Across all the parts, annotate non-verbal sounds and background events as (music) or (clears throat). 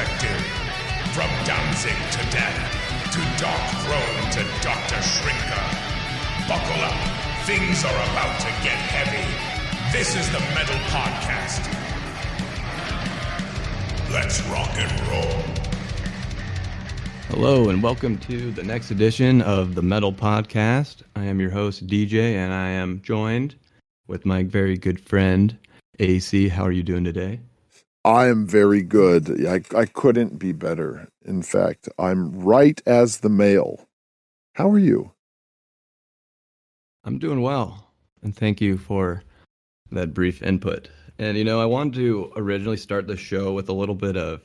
perspective. From Danzig to death, to Dark Throne to Dr. Shrinker. Buckle up, things are about to get heavy. This is the Metal Podcast. Let's rock and roll. Hello, and welcome to the next edition of the Metal Podcast. I am your host, DJ, and I am joined with my very good friend, AC. How are you doing today? I am very good. I, I couldn't be better. In fact, I'm right as the mail. How are you? I'm doing well, and thank you for that brief input. And you know, I wanted to originally start the show with a little bit of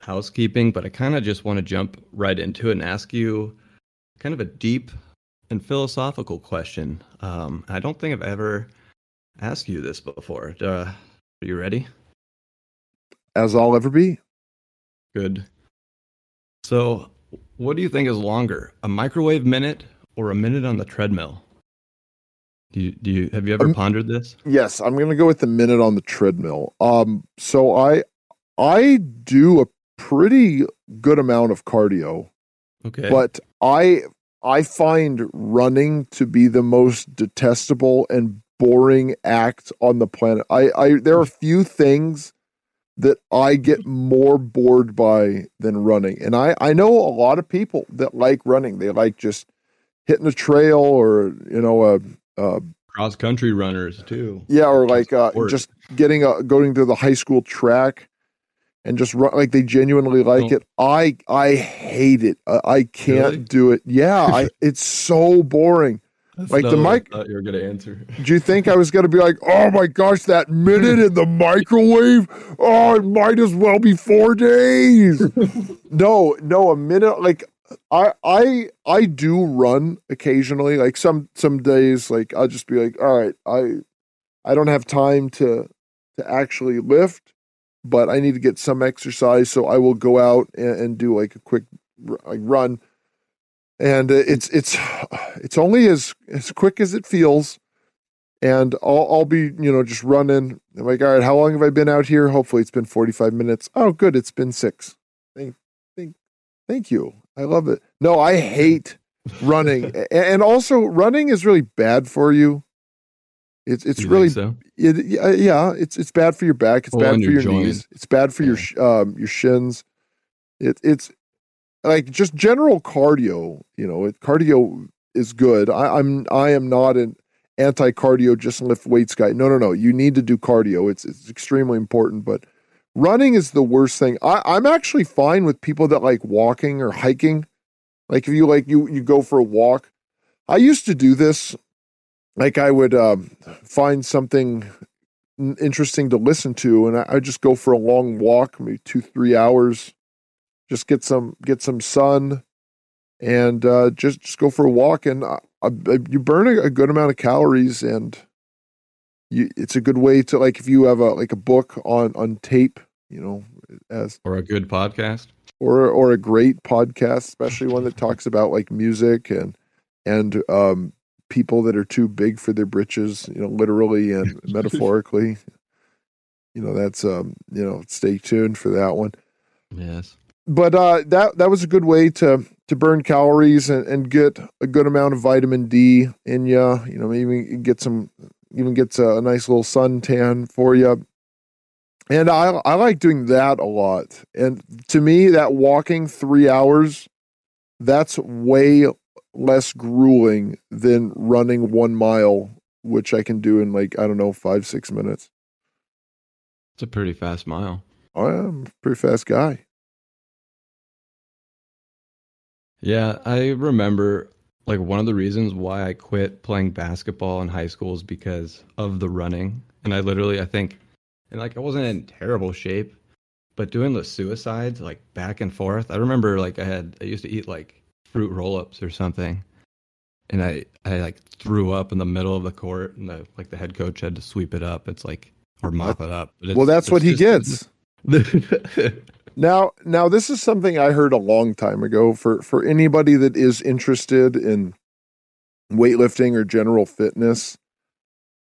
housekeeping, but I kind of just want to jump right into it and ask you kind of a deep and philosophical question. Um, I don't think I've ever asked you this before. Uh, are you ready? As I'll ever be. Good. So, what do you think is longer, a microwave minute or a minute on the treadmill? Do you, do you have you ever pondered this? Yes, I'm going to go with the minute on the treadmill. Um, so I I do a pretty good amount of cardio. Okay. But I I find running to be the most detestable and boring act on the planet. I, I there are few things that I get more bored by than running. And I, I know a lot of people that like running. They like just hitting a trail or, you know, a, a cross country runners too. Yeah, or like uh, just getting a going to the high school track and just run like they genuinely like oh. it. I I hate it. I, I can't really? do it. Yeah, I (laughs) it's so boring. That's like the mic. you were gonna answer. Do you think I was gonna be like, oh my gosh, that minute in the microwave? Oh, it might as well be four days. (laughs) no, no, a minute. Like I, I, I do run occasionally. Like some some days, like I'll just be like, all right, I, I don't have time to to actually lift, but I need to get some exercise, so I will go out and, and do like a quick like run and it's it's it's only as as quick as it feels. And I'll, I'll be you know just running. I'm like all right how long have i been out here? Hopefully it's been 45 minutes. Oh good it's been six. Thank thank thank you. I love it. No i hate running. And also running is really bad for you. It's it's you really so? it, yeah it's it's bad for your back it's bad for your, your knees it's bad for yeah. your um your shins. It, it's like just general cardio, you know, cardio is good. I, I'm I am not an anti-cardio just lift weights guy. No, no, no. You need to do cardio. It's it's extremely important, but running is the worst thing. I, I'm actually fine with people that like walking or hiking. Like if you like you you go for a walk. I used to do this. Like I would um, find something interesting to listen to, and I, I'd just go for a long walk, maybe two three hours just get some get some sun and uh, just just go for a walk. And uh, uh, you burn a, a, good amount of calories and you, it's a good way to like if you have a like a book on on tape you know as or a good podcast? Or or a great podcast especially one that talks about like music and and um people that are too big for their britches you know literally and (laughs) metaphorically. You know that's um you know stay tuned for that one. Yes but uh, that that was a good way to to burn calories and, and get a good amount of vitamin D in you. You know, maybe get some, even gets a, a nice little suntan for you. And I I like doing that a lot. And to me, that walking three hours, that's way less grueling than running one mile, which I can do in like I don't know five six minutes. It's a pretty fast mile. I am a pretty fast guy. Yeah, I remember like one of the reasons why I quit playing basketball in high school is because of the running. And I literally, I think, and like I wasn't in terrible shape, but doing the suicides like back and forth. I remember like I had, I used to eat like fruit roll ups or something. And I, I like threw up in the middle of the court and the, like the head coach had to sweep it up. It's like, or mop it up. well, that's what he gets. (laughs) Now, now this is something I heard a long time ago for for anybody that is interested in weightlifting or general fitness.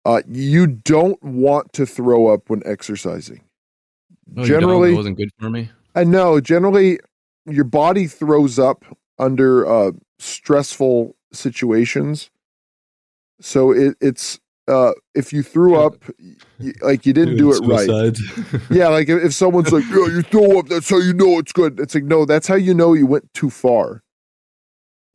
Uh, you don't want to throw up when exercising. Oh, Generally, it wasn't good for me. I know. generally your body throws up under uh, stressful situations. So it, it's uh, if you threw up, like you didn't do it right. (laughs) yeah, like if, if someone's like, "Yeah, you throw up," that's how you know it's good. It's like, no, that's how you know you went too far.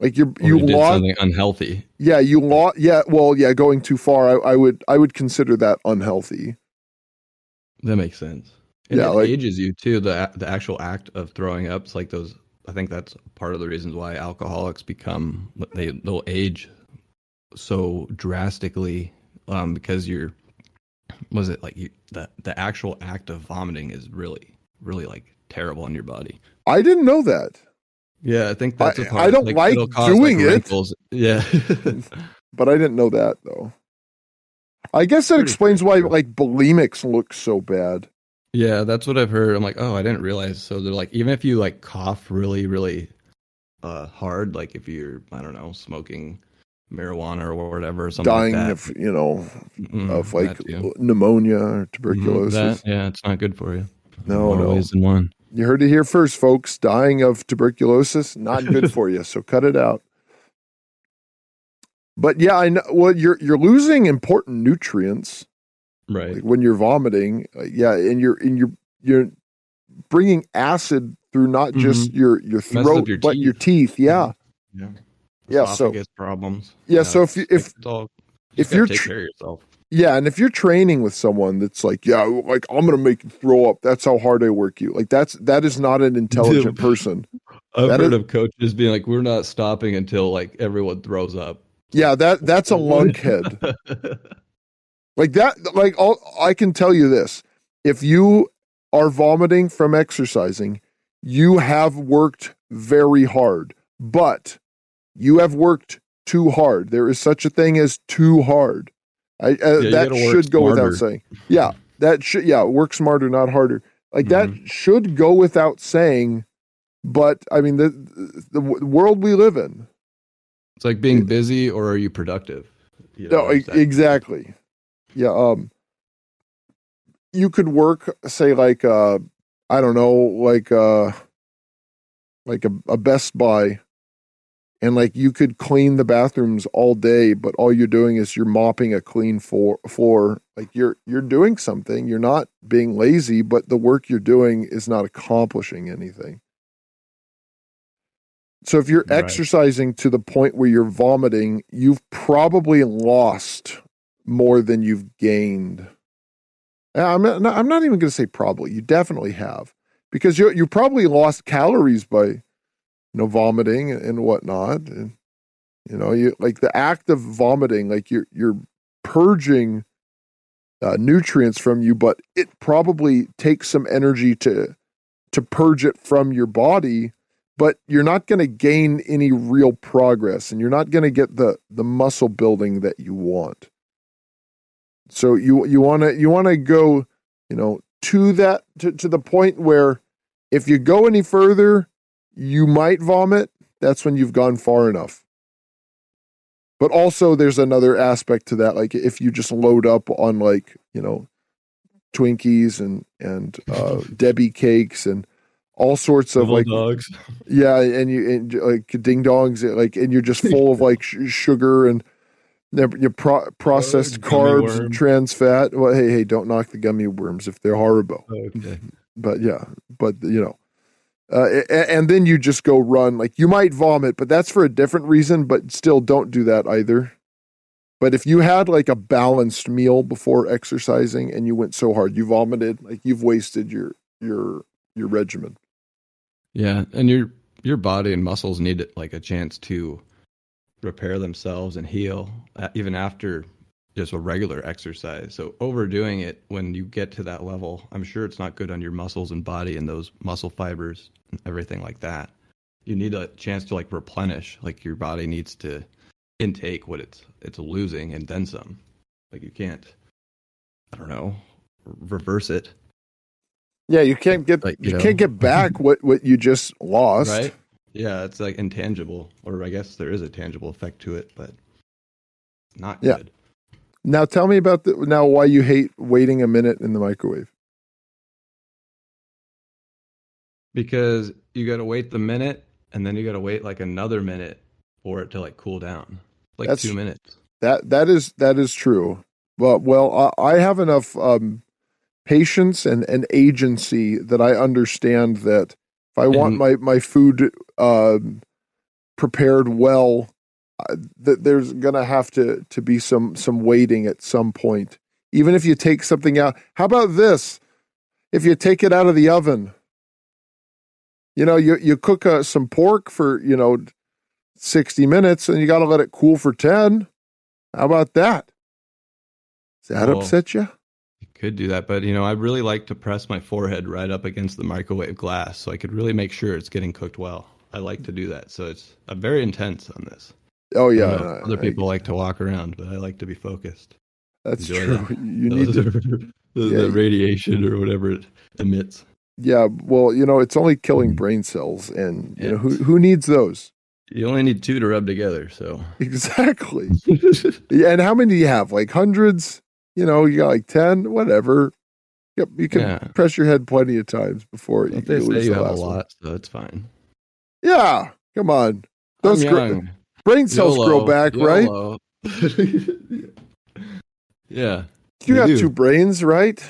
Like you're or you, you lost something unhealthy. Yeah, you lost. Yeah, well, yeah, going too far. I, I, would I would consider that unhealthy. That makes sense. And yeah, it like, ages you too. The the actual act of throwing up. It's like those. I think that's part of the reasons why alcoholics become they they'll age so drastically um, because you're was it like you, the the actual act of vomiting is really really like terrible on your body. I didn't know that. Yeah, I think that's I, I don't like, like doing like it. Yeah, (laughs) but I didn't know that though. I guess that Pretty explains why like bulimics look so bad. Yeah, that's what I've heard. I'm like, oh, I didn't realize. So they're like, even if you like cough really, really uh, hard, like if you're, I don't know, smoking marijuana or whatever, something dying like of you know mm, of like pneumonia or tuberculosis. Mm, that, yeah, it's not good for you. No, More no. Ways than one. You heard it here first, folks. Dying of tuberculosis, not good (laughs) for you. So cut it out. But yeah, I know. Well, you're you're losing important nutrients, right? Like when you're vomiting, uh, yeah, and you're and you're you're bringing acid through not mm-hmm. just your your throat your but teeth. your teeth. Yeah, yeah, yeah. So problems. Yeah, so if you, if if you're take care of yourself. Yeah, and if you're training with someone that's like, yeah, like I'm gonna make you throw up. That's how hard I work you. Like that's that is not an intelligent person. (laughs) I've that heard is, of coaches being like, we're not stopping until like everyone throws up. Yeah, that that's a lunkhead. (laughs) like that, like all, I can tell you this: if you are vomiting from exercising, you have worked very hard, but you have worked too hard. There is such a thing as too hard. I, uh, yeah, that should go smarter. without saying. Yeah, that should yeah work smarter, not harder. Like mm-hmm. that should go without saying. But I mean the the world we live in. It's like being busy, or are you productive? You know, no, exactly. Yeah. Um. You could work, say, like uh, I don't know, like uh, like a, a Best Buy and like you could clean the bathrooms all day but all you're doing is you're mopping a clean floor, floor. Like you're you're doing something. You're not being lazy but the work you're doing is not accomplishing anything. So if you're right. exercising to the point where you're vomiting you've probably lost more than you've gained. Uh, I'm not, I'm not even going to say probably. You definitely have. Because you you probably lost calories by you know, vomiting and whatnot. And, you know, you like the act of vomiting, like you're, you're purging uh, nutrients from you, but it probably takes some energy to, to purge it from your body, but you're not going to gain any real progress and you're not going to get the, the muscle building that you want. So you, you want to, you want to go, you know, to that, to, to the point where if you go any further, you might vomit. That's when you've gone far enough. But also, there's another aspect to that. Like if you just load up on like you know Twinkies and and uh, (laughs) Debbie cakes and all sorts of like dogs. Yeah, and you and like ding dongs, like and you're just full of (laughs) like sh- sugar and your pro- processed oh, carbs, trans fat. Well, hey, hey, don't knock the gummy worms if they're horrible. Okay. But yeah, but you know, uh, and then you just go run. Like you might vomit, but that's for a different reason. But still, don't do that either. But if you had like a balanced meal before exercising and you went so hard, you vomited, like you've wasted your your your regimen. Yeah, and your your body and muscles need like a chance to repair themselves and heal uh, even after just a regular exercise. So overdoing it when you get to that level, I'm sure it's not good on your muscles and body and those muscle fibers and everything like that. You need a chance to like replenish, like your body needs to intake what it's it's losing and then some. Like you can't I don't know, reverse it. Yeah, you can't get like, you, you know. can't get back what what you just lost. Right? Yeah, it's like intangible or I guess there is a tangible effect to it, but not yeah. good. Now tell me about the now why you hate waiting a minute in the microwave. Because you got to wait the minute, and then you got to wait like another minute for it to like cool down, like That's, two minutes. That that is that is true. But well, I, I have enough um, patience and, and agency that I understand that if I want my my food uh, prepared well, that there's gonna have to to be some some waiting at some point. Even if you take something out, how about this? If you take it out of the oven, you know, you you cook uh, some pork for you know sixty minutes, and you got to let it cool for ten. How about that? Does that well, upset you? You could do that, but you know, I really like to press my forehead right up against the microwave glass so I could really make sure it's getting cooked well. I like to do that. So it's I'm very intense on this. Oh yeah. other people I, like to walk around, but I like to be focused. That's Enjoy true. That. (laughs) You need to, (laughs) the, yeah, the radiation or whatever it emits. Yeah, well, you know, it's only killing mm-hmm. brain cells, and you yeah. know who who needs those? You only need two to rub together, so (laughs) exactly. yeah, and how many do you have? Like hundreds? you know, you got like 10, whatever. Yep, you can yeah. press your head plenty of times before you, they say you have a lot, one. so it's fine. Yeah, come on. Those gr- brain cells YOLO, grow back, YOLO. right? (laughs) yeah. You got do. two brains, right?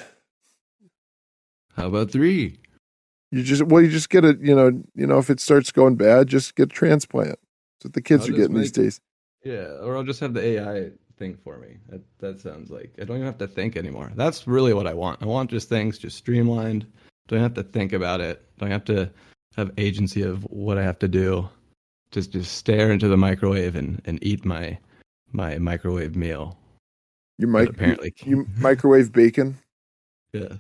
How about three? You just well, you just get a you know, you know, if it starts going bad, just get a transplant. That's what the kids I'll are getting make, these days. Yeah, or I'll just have the AI think for me. That that sounds like I don't even have to think anymore. That's really what I want. I want just things just streamlined. Don't have to think about it. Don't have to have agency of what I have to do. Just just stare into the microwave and, and eat my my microwave meal. You might apparently you (laughs) microwave bacon. Yeah.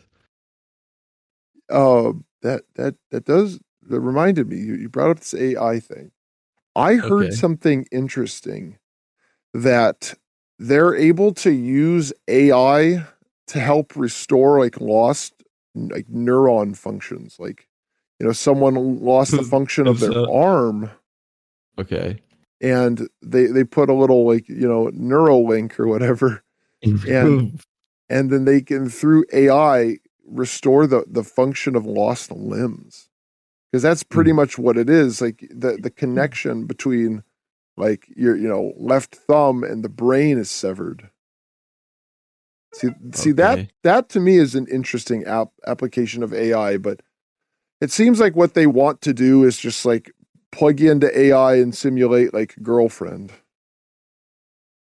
Uh, that that that does that reminded me. You, you brought up this AI thing. I heard okay. something interesting that they're able to use AI to help restore like lost like neuron functions. Like, you know, someone lost the function of their arm. Okay. And they they put a little like, you know, Neuralink or whatever. (laughs) and (laughs) and then they can through AI restore the the function of lost limbs. Because that's pretty mm. much what it is. Like the the (laughs) connection between like your you know left thumb and the brain is severed see see okay. that that to me is an interesting app application of ai but it seems like what they want to do is just like plug you into ai and simulate like girlfriend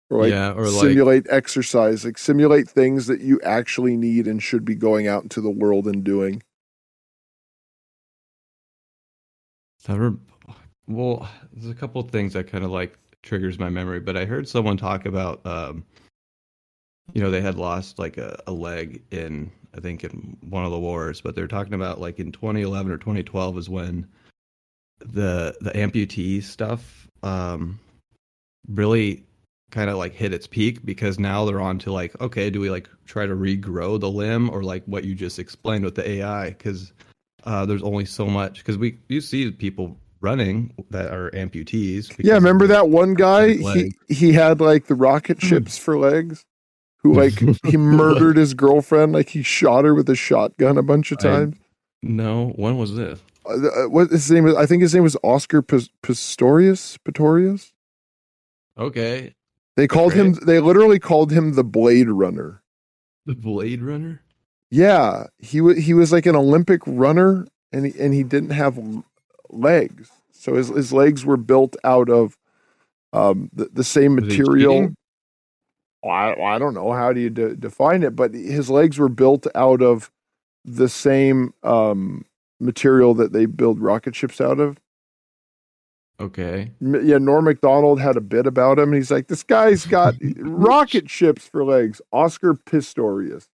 or like, yeah, or simulate like, exercise like simulate things that you actually need and should be going out into the world and doing. Well, there's a couple of things that kind of like triggers my memory, but I heard someone talk about, um, you know, they had lost like a, a leg in, I think, in one of the wars, but they're talking about like in 2011 or 2012 is when the the amputee stuff um, really kind of like hit its peak because now they're on to like, okay, do we like try to regrow the limb or like what you just explained with the AI? Because uh, there's only so much because we you see people running that are amputees. Yeah, remember that one guy? He he had like the rocket ships for legs. Who like he (laughs) murdered his girlfriend? Like he shot her with a shotgun a bunch of times. I, no, when was this? Uh, uh what his name? Was, I think his name was Oscar Pistorius. Pistorius. Okay. They called Great. him. They literally called him the Blade Runner. The Blade Runner. Yeah, he was. He was like an Olympic runner, and he, and he didn't have legs. So his his legs were built out of um, the the same material. I I don't know how do you de- define it, but his legs were built out of the same um, material that they build rocket ships out of. Okay. Yeah, Norm Macdonald had a bit about him. He's like, this guy's got (laughs) rocket ships for legs. Oscar Pistorius.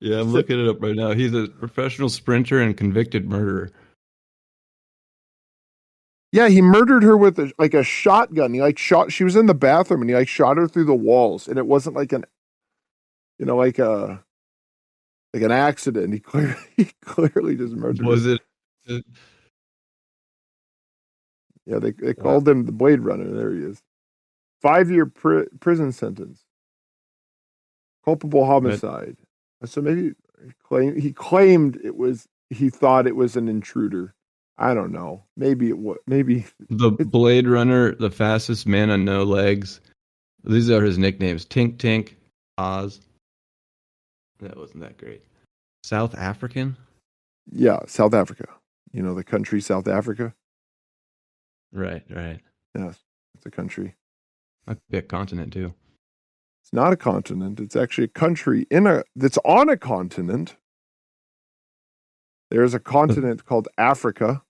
Yeah, I'm looking it up right now. He's a professional sprinter and convicted murderer. Yeah, he murdered her with a, like a shotgun. He like shot. She was in the bathroom, and he like shot her through the walls. And it wasn't like an, you know, like a, like an accident. He clearly, (laughs) he clearly just murdered. Was her. it? Yeah, they they called him the Blade Runner. There he is. Five year pr- prison sentence. Culpable homicide. so maybe he claimed, he claimed it was he thought it was an intruder. I don't know. Maybe it was. Maybe the (laughs) Blade Runner, the fastest man on no legs. These are his nicknames: Tink Tink, Oz. That wasn't that great. South African. Yeah, South Africa. You know the country South Africa. Right, right. Yes, it's a country. Might be a continent too. It's not a continent. It's actually a country in a that's on a continent. There's a continent called Africa.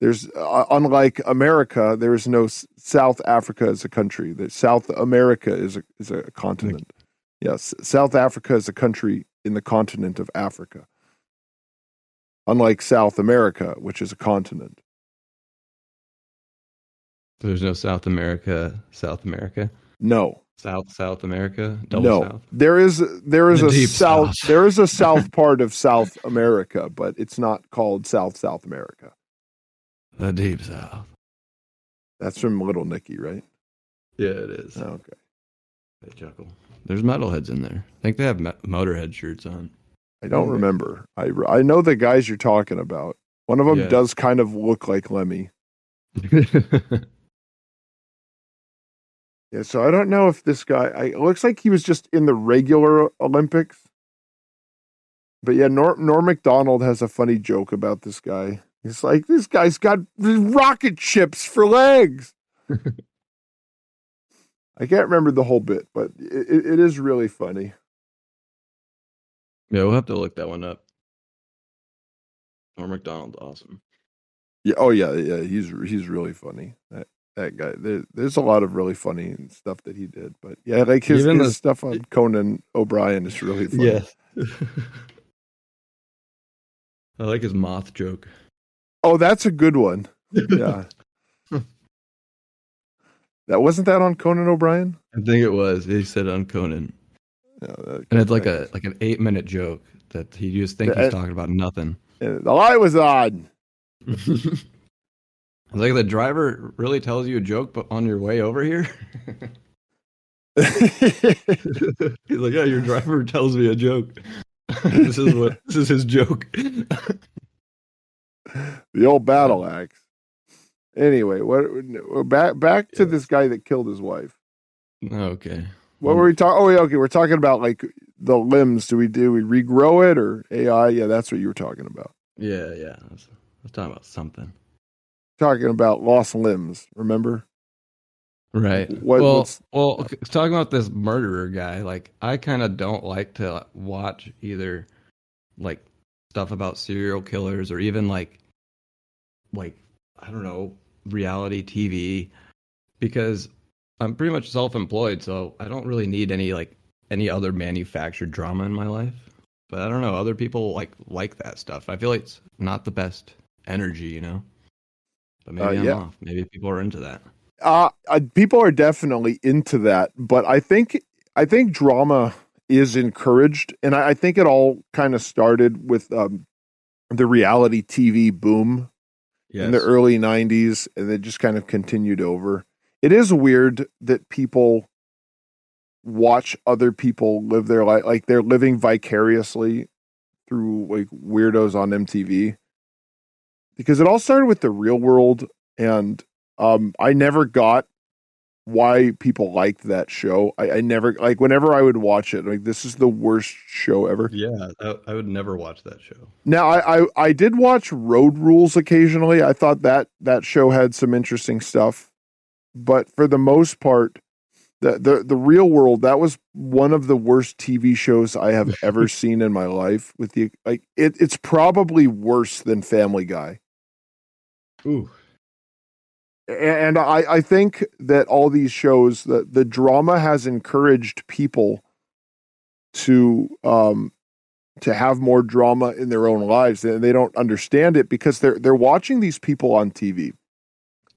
There's uh, unlike America, there is no South Africa as a country. That South America is a is a continent. Yes, South Africa is a country in the continent of Africa. Unlike South America, which is a continent. There's no South America, South America. No. South South America. no, South. there is there is the a south, south. (laughs) there is a south (laughs) part of South America, but it's not called South South America. The deep south. That's from Little Nicky, right? Yeah, it is. Okay. They chuckle. There's metalheads in there. I think they have Motorhead shirts on. I don't remember. I I know the guys you're talking about. One of them yeah. does kind of look like Lemmy. (laughs) Yeah, so I don't know if this guy. I, it looks like he was just in the regular Olympics. But yeah, Norm, Norm Macdonald has a funny joke about this guy. He's like, this guy's got rocket ships for legs. (laughs) I can't remember the whole bit, but it, it is really funny. Yeah, we'll have to look that one up. Norm Macdonald's awesome. Yeah. Oh yeah. Yeah. He's he's really funny. That that guy. There, there's a lot of really funny stuff that he did, but yeah, like his, his the, stuff on Conan O'Brien is really (laughs) funny. Yeah. (laughs) I like his moth joke. Oh, that's a good one. (laughs) Yeah. That wasn't that on Conan O'Brien? I think it was. He said on Conan. And it's like a like an eight minute joke that he just think he's talking about nothing. The light was on. (laughs) Like the driver really tells you a joke, but on your way over here. (laughs) He's like, yeah, your driver tells me a joke. (laughs) this is what this is his joke. the old battle axe. Anyway, what back back to this guy that killed his wife. Okay. What were we talking? Oh, yeah, okay. We're talking about like the limbs. Do we do we regrow it or AI? Yeah, that's what you were talking about. Yeah, yeah. I was, I was talking about something talking about lost limbs. Remember? Right. What, well, well, talking about this murderer guy, like I kind of don't like to watch either, like stuff about serial killers or even like, like I don't know, reality TV, because I'm pretty much self-employed, so I don't really need any like any other manufactured drama in my life. But I don't know, other people like like that stuff. I feel like it's not the best energy, you know. But maybe uh, I'm yeah. off. Maybe people are into that. Uh, uh, people are definitely into that, but I think I think drama is encouraged, and I, I think it all kind of started with um, the reality TV boom yes. in the early '90s, and it just kind of continued over. It is weird that people watch other people live their life, like they're living vicariously through like weirdos on MTV because it all started with the real world and um, I never got why people liked that show. I, I, never like whenever I would watch it, like this is the worst show ever. Yeah, I, I would never watch that show. Now I, I, I did watch Road Rules occasionally. I thought that that show had some interesting stuff, but for the most part, the the the real world that was one of the worst TV shows I have (laughs) ever seen in my life. With the like, it it's probably worse than Family Guy. Ooh. And I, I think that all these shows, that the drama has encouraged people to um, to have more drama in their own lives, and they don't understand it because they're they're watching these people on TV.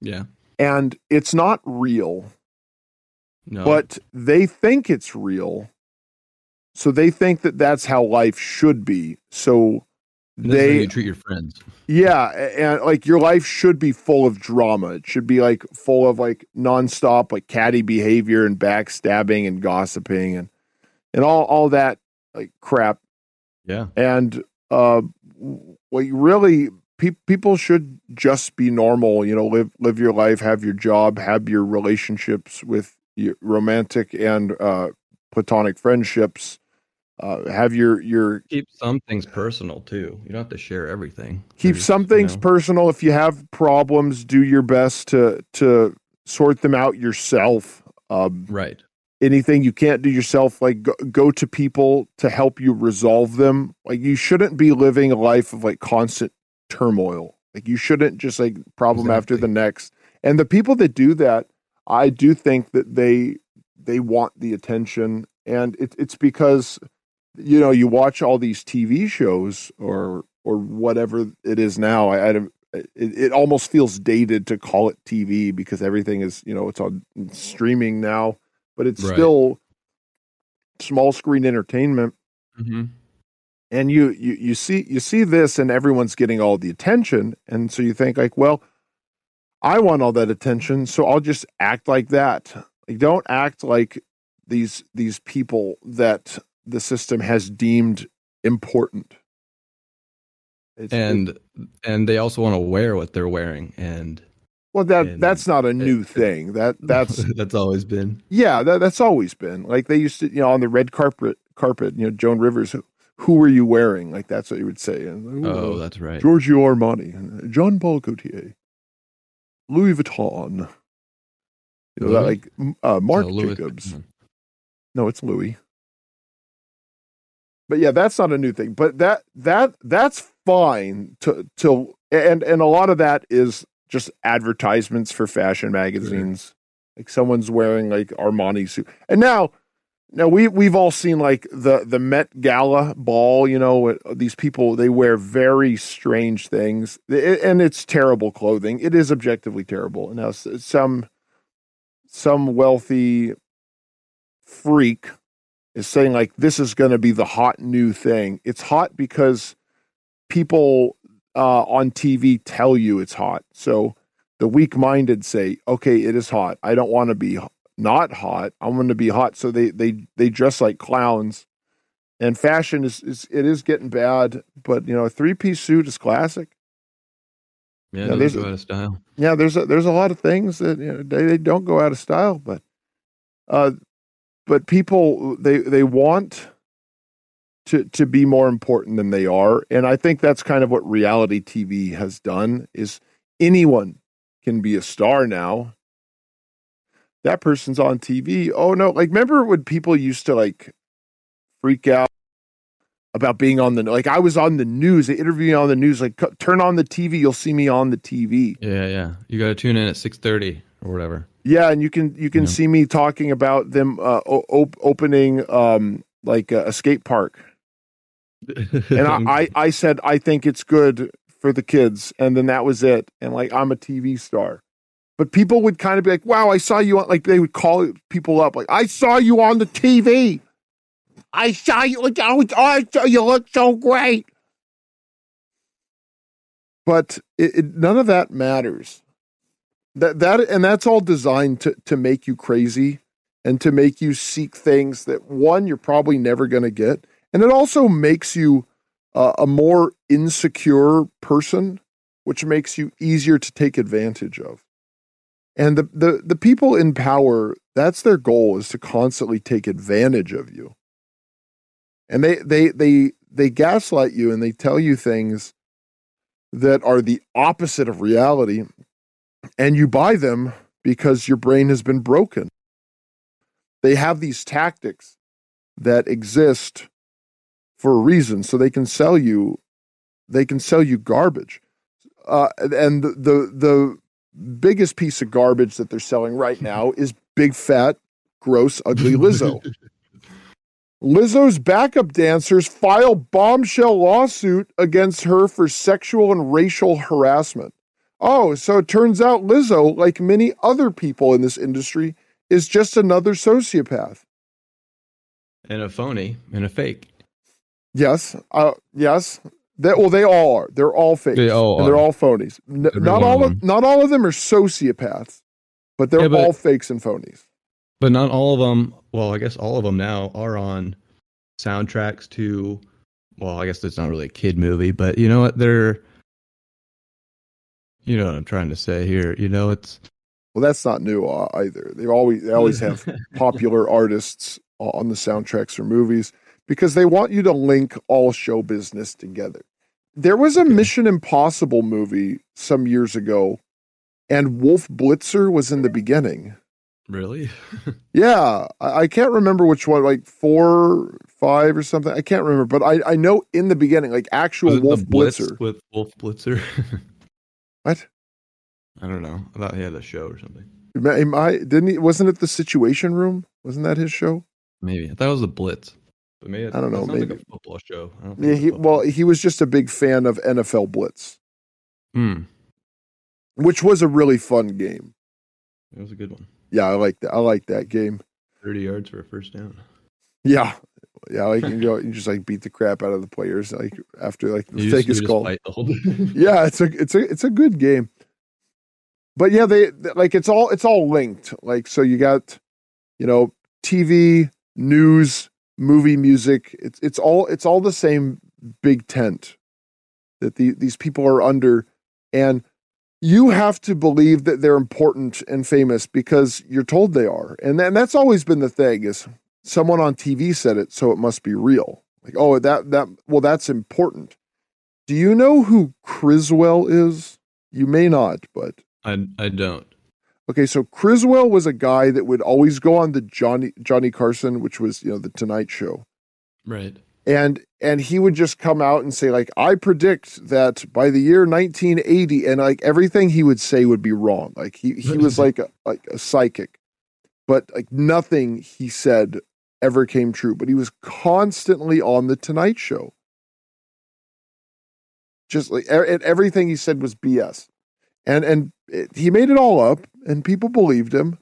Yeah, and it's not real. No. But they think it's real. So they think that that's how life should be. So they you treat your friends. Yeah, and like your life should be full of drama. It should be like full of like nonstop like catty behavior and backstabbing and gossiping and and all all that like crap. Yeah. And uh, what you really pe- people should just be normal. You know, live live your life, have your job, have your relationships with your romantic and uh, platonic friendships. Uh, have your your keep some things personal too. You don't have to share everything. Keep There's, some things you know. personal. If you have problems, do your best to to sort them out yourself. Um, right. Anything you can't do yourself, like go, go to people to help you resolve them. Like you shouldn't be living a life of like constant turmoil. Like you shouldn't just like problem exactly. after the next. And the people that do that, I do think that they they want the attention, and it, it's because you know you watch all these TV shows or or whatever it is now. I, I it, it almost feels dated to call it TV because everything is you know it's on streaming now, but it's right. still small screen entertainment. Mm-hmm and you you you see you see this and everyone's getting all the attention and so you think like well i want all that attention so i'll just act like that like don't act like these these people that the system has deemed important it's, and it, and they also want to wear what they're wearing and well that and that's not a new it, thing that that's (laughs) that's always been yeah that, that's always been like they used to you know on the red carpet carpet you know joan rivers who were you wearing? Like that's what you would say. And, oh, that's right. Giorgio Armani, Jean Paul Gaultier, Louis Vuitton. You know, that, like uh, Marc no, Jacobs. No, it's Louis. But yeah, that's not a new thing. But that that that's fine to to and and a lot of that is just advertisements for fashion magazines. Sure. Like someone's wearing like Armani suit. And now now we we've all seen like the the Met Gala ball. You know, these people they wear very strange things, and it's terrible clothing. It is objectively terrible. Now some some wealthy freak is saying like this is going to be the hot new thing. It's hot because people uh, on TV tell you it's hot. So the weak minded say, okay, it is hot. I don't want to be not hot. I want to be hot. So they they they dress like clowns. And fashion is, is it is getting bad, but you know, a three piece suit is classic. Yeah, know, there's go out of style. Yeah, there's a, there's a lot of things that you know they, they don't go out of style, but uh, but people they they want to to be more important than they are, and I think that's kind of what reality TV has done. Is anyone can be a star now, that person's on TV. Oh no, like remember when people used to like freak out about being on the like I was on the news, they interviewed me on the news, like turn on the TV, you'll see me on the TV. Yeah, yeah. You got to tune in at six thirty or whatever. Yeah, and you can you can yeah. see me talking about them uh, op- opening um like a, a skate park. and I, I (laughs) I said I think it's good for the kids, and then that was it. And like I'm a TV star but people would kind of be like, wow, I saw you on, like, they would call people up, like, I saw you on the TV. I saw you, like, oh, I saw you look so great. But it, it, none of that matters. That, that, and that's all designed to, to make you crazy and to make you seek things that, one, you're probably never going to get. And it also makes you uh, a more insecure person, which makes you easier to take advantage of. And the, the, the people in power, that's their goal is to constantly take advantage of you. And they, they, they, they gaslight you and they tell you things that are the opposite of reality. And you buy them because your brain has been broken. They have these tactics that exist for a reason so they can sell you they can sell you garbage uh, and the, the the biggest piece of garbage that they're selling right now (laughs) is big fat, gross, ugly Lizzo. (laughs) Lizzo's backup dancers file bombshell lawsuit against her for sexual and racial harassment. Oh, so it turns out Lizzo, like many other people in this industry, is just another sociopath. And a phony and a fake. Yes. Uh, yes. That, well, they all are. They're all fakes. They all and they're all phonies. N- not all of, not all of them are sociopaths, but they're yeah, but, all fakes and phonies. But not all of them. Well, I guess all of them now are on soundtracks to well, I guess it's not really a kid movie, but you know what? They're, you know what I'm trying to say here. You know, it's well, that's not new uh, either. They always they always have (laughs) popular artists on the soundtracks for movies because they want you to link all show business together. There was a Mission Impossible movie some years ago, and Wolf Blitzer was in the beginning. Really? (laughs) yeah, I, I, can't remember which one, like four, five, or something. I can't remember, but I, I know in the beginning, like actual Wolf Blitzer with Wolf Blitzer. (laughs) what? I don't know. I thought he had a show or something. Am I didn't he? Wasn't it the Situation Room? Wasn't that his show? Maybe I thought it was the Blitz. But maybe I don't know. Maybe like a football show. Yeah, he well, he was just a big fan of NFL Blitz, hmm. which was a really fun game. It was a good one. Yeah, I like that. I like that game. Thirty yards for a first down. Yeah, yeah. Like you know, you just like beat the crap out of the players. Like after like the (laughs) thing is called. yeah, it's a it's a it's a good game. But yeah, they like it's all it's all linked. Like so, you got you know TV, news, movie, music. It's it's all it's all the same big tent that the, these people are under, and you have to believe that they're important and famous because you're told they are. And then that's always been the thing is someone on TV said it, so it must be real. Like, oh, that that well, that's important. Do you know who Criswell is? You may not, but I I don't. Okay, so Criswell was a guy that would always go on the Johnny Johnny Carson, which was you know the Tonight Show, right? and and he would just come out and say like i predict that by the year 1980 and like everything he would say would be wrong like he he was (laughs) like a like a psychic but like nothing he said ever came true but he was constantly on the tonight show just like and everything he said was bs and and it, he made it all up and people believed him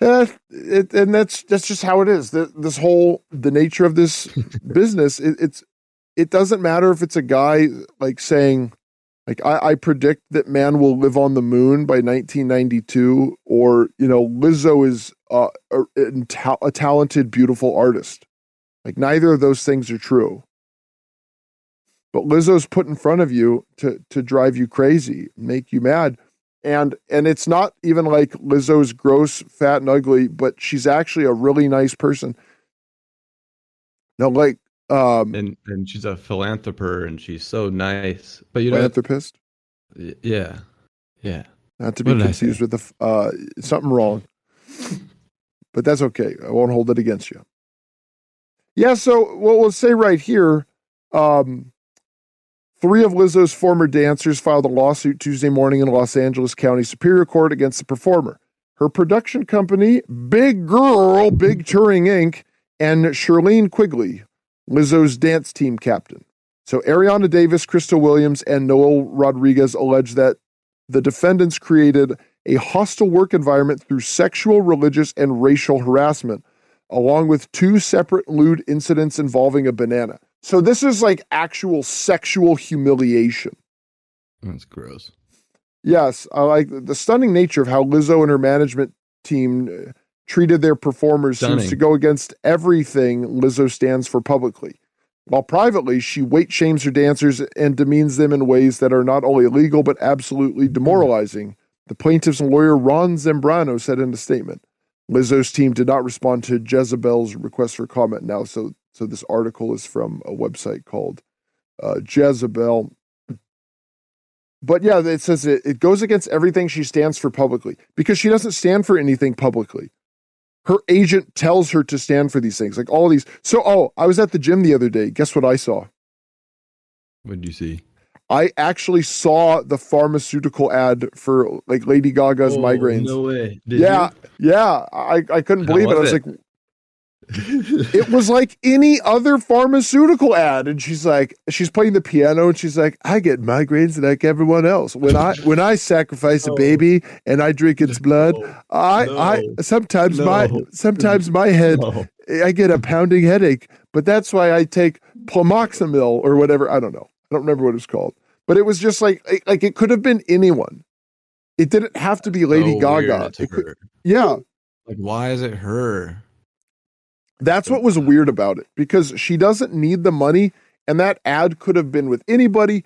uh, it, and that's that's just how it is. The, this whole the nature of this (laughs) business. It, it's it doesn't matter if it's a guy like saying like I, I predict that man will live on the moon by 1992, or you know Lizzo is a, a talented, beautiful artist. Like neither of those things are true. But Lizzo's put in front of you to to drive you crazy, make you mad and and it's not even like Lizzo's gross, fat, and ugly, but she's actually a really nice person. Now, like um, and and she's a philanthropist, and she's so nice. But you know, philanthropist. Yeah, yeah. Not to be confused with the uh, something wrong, but that's okay. I won't hold it against you. Yeah. So what we'll say right here. Um, Three of Lizzo's former dancers filed a lawsuit Tuesday morning in Los Angeles County Superior Court against the performer. Her production company, Big Girl, Big Touring Inc., and Shirlene Quigley, Lizzo's dance team captain. So Arianna Davis, Crystal Williams, and Noelle Rodriguez allege that the defendants created a hostile work environment through sexual, religious, and racial harassment, along with two separate lewd incidents involving a banana. So this is like actual sexual humiliation. That's gross. Yes, I like the stunning nature of how Lizzo and her management team uh, treated their performers stunning. seems to go against everything Lizzo stands for publicly. While privately, she weight shames her dancers and demeans them in ways that are not only illegal but absolutely demoralizing. The plaintiff's lawyer Ron Zambrano said in a statement. Lizzo's team did not respond to Jezebel's request for comment now, so so this article is from a website called uh, Jezebel. But yeah, it says it, it goes against everything she stands for publicly because she doesn't stand for anything publicly. Her agent tells her to stand for these things, like all these. So, oh, I was at the gym the other day. Guess what I saw? What did you see? I actually saw the pharmaceutical ad for like Lady Gaga's oh, migraines. No way. Did yeah, you? yeah. I, I couldn't believe it. I was like, it was like any other pharmaceutical ad. And she's like she's playing the piano and she's like i get migraines like everyone else. When i when i sacrifice a baby and i drink its blood no. i no. i sometimes no. my sometimes my head i get a pounding headache. But that's why i take Plamoxamil or whatever. I don't know. I don't remember what it's called. But it was just like like it could have been anyone. It didn't have to be lady oh, gaga. could, yeah. Like why is it her That's what was weird about it because she doesn't need the money, and that ad could have been with anybody.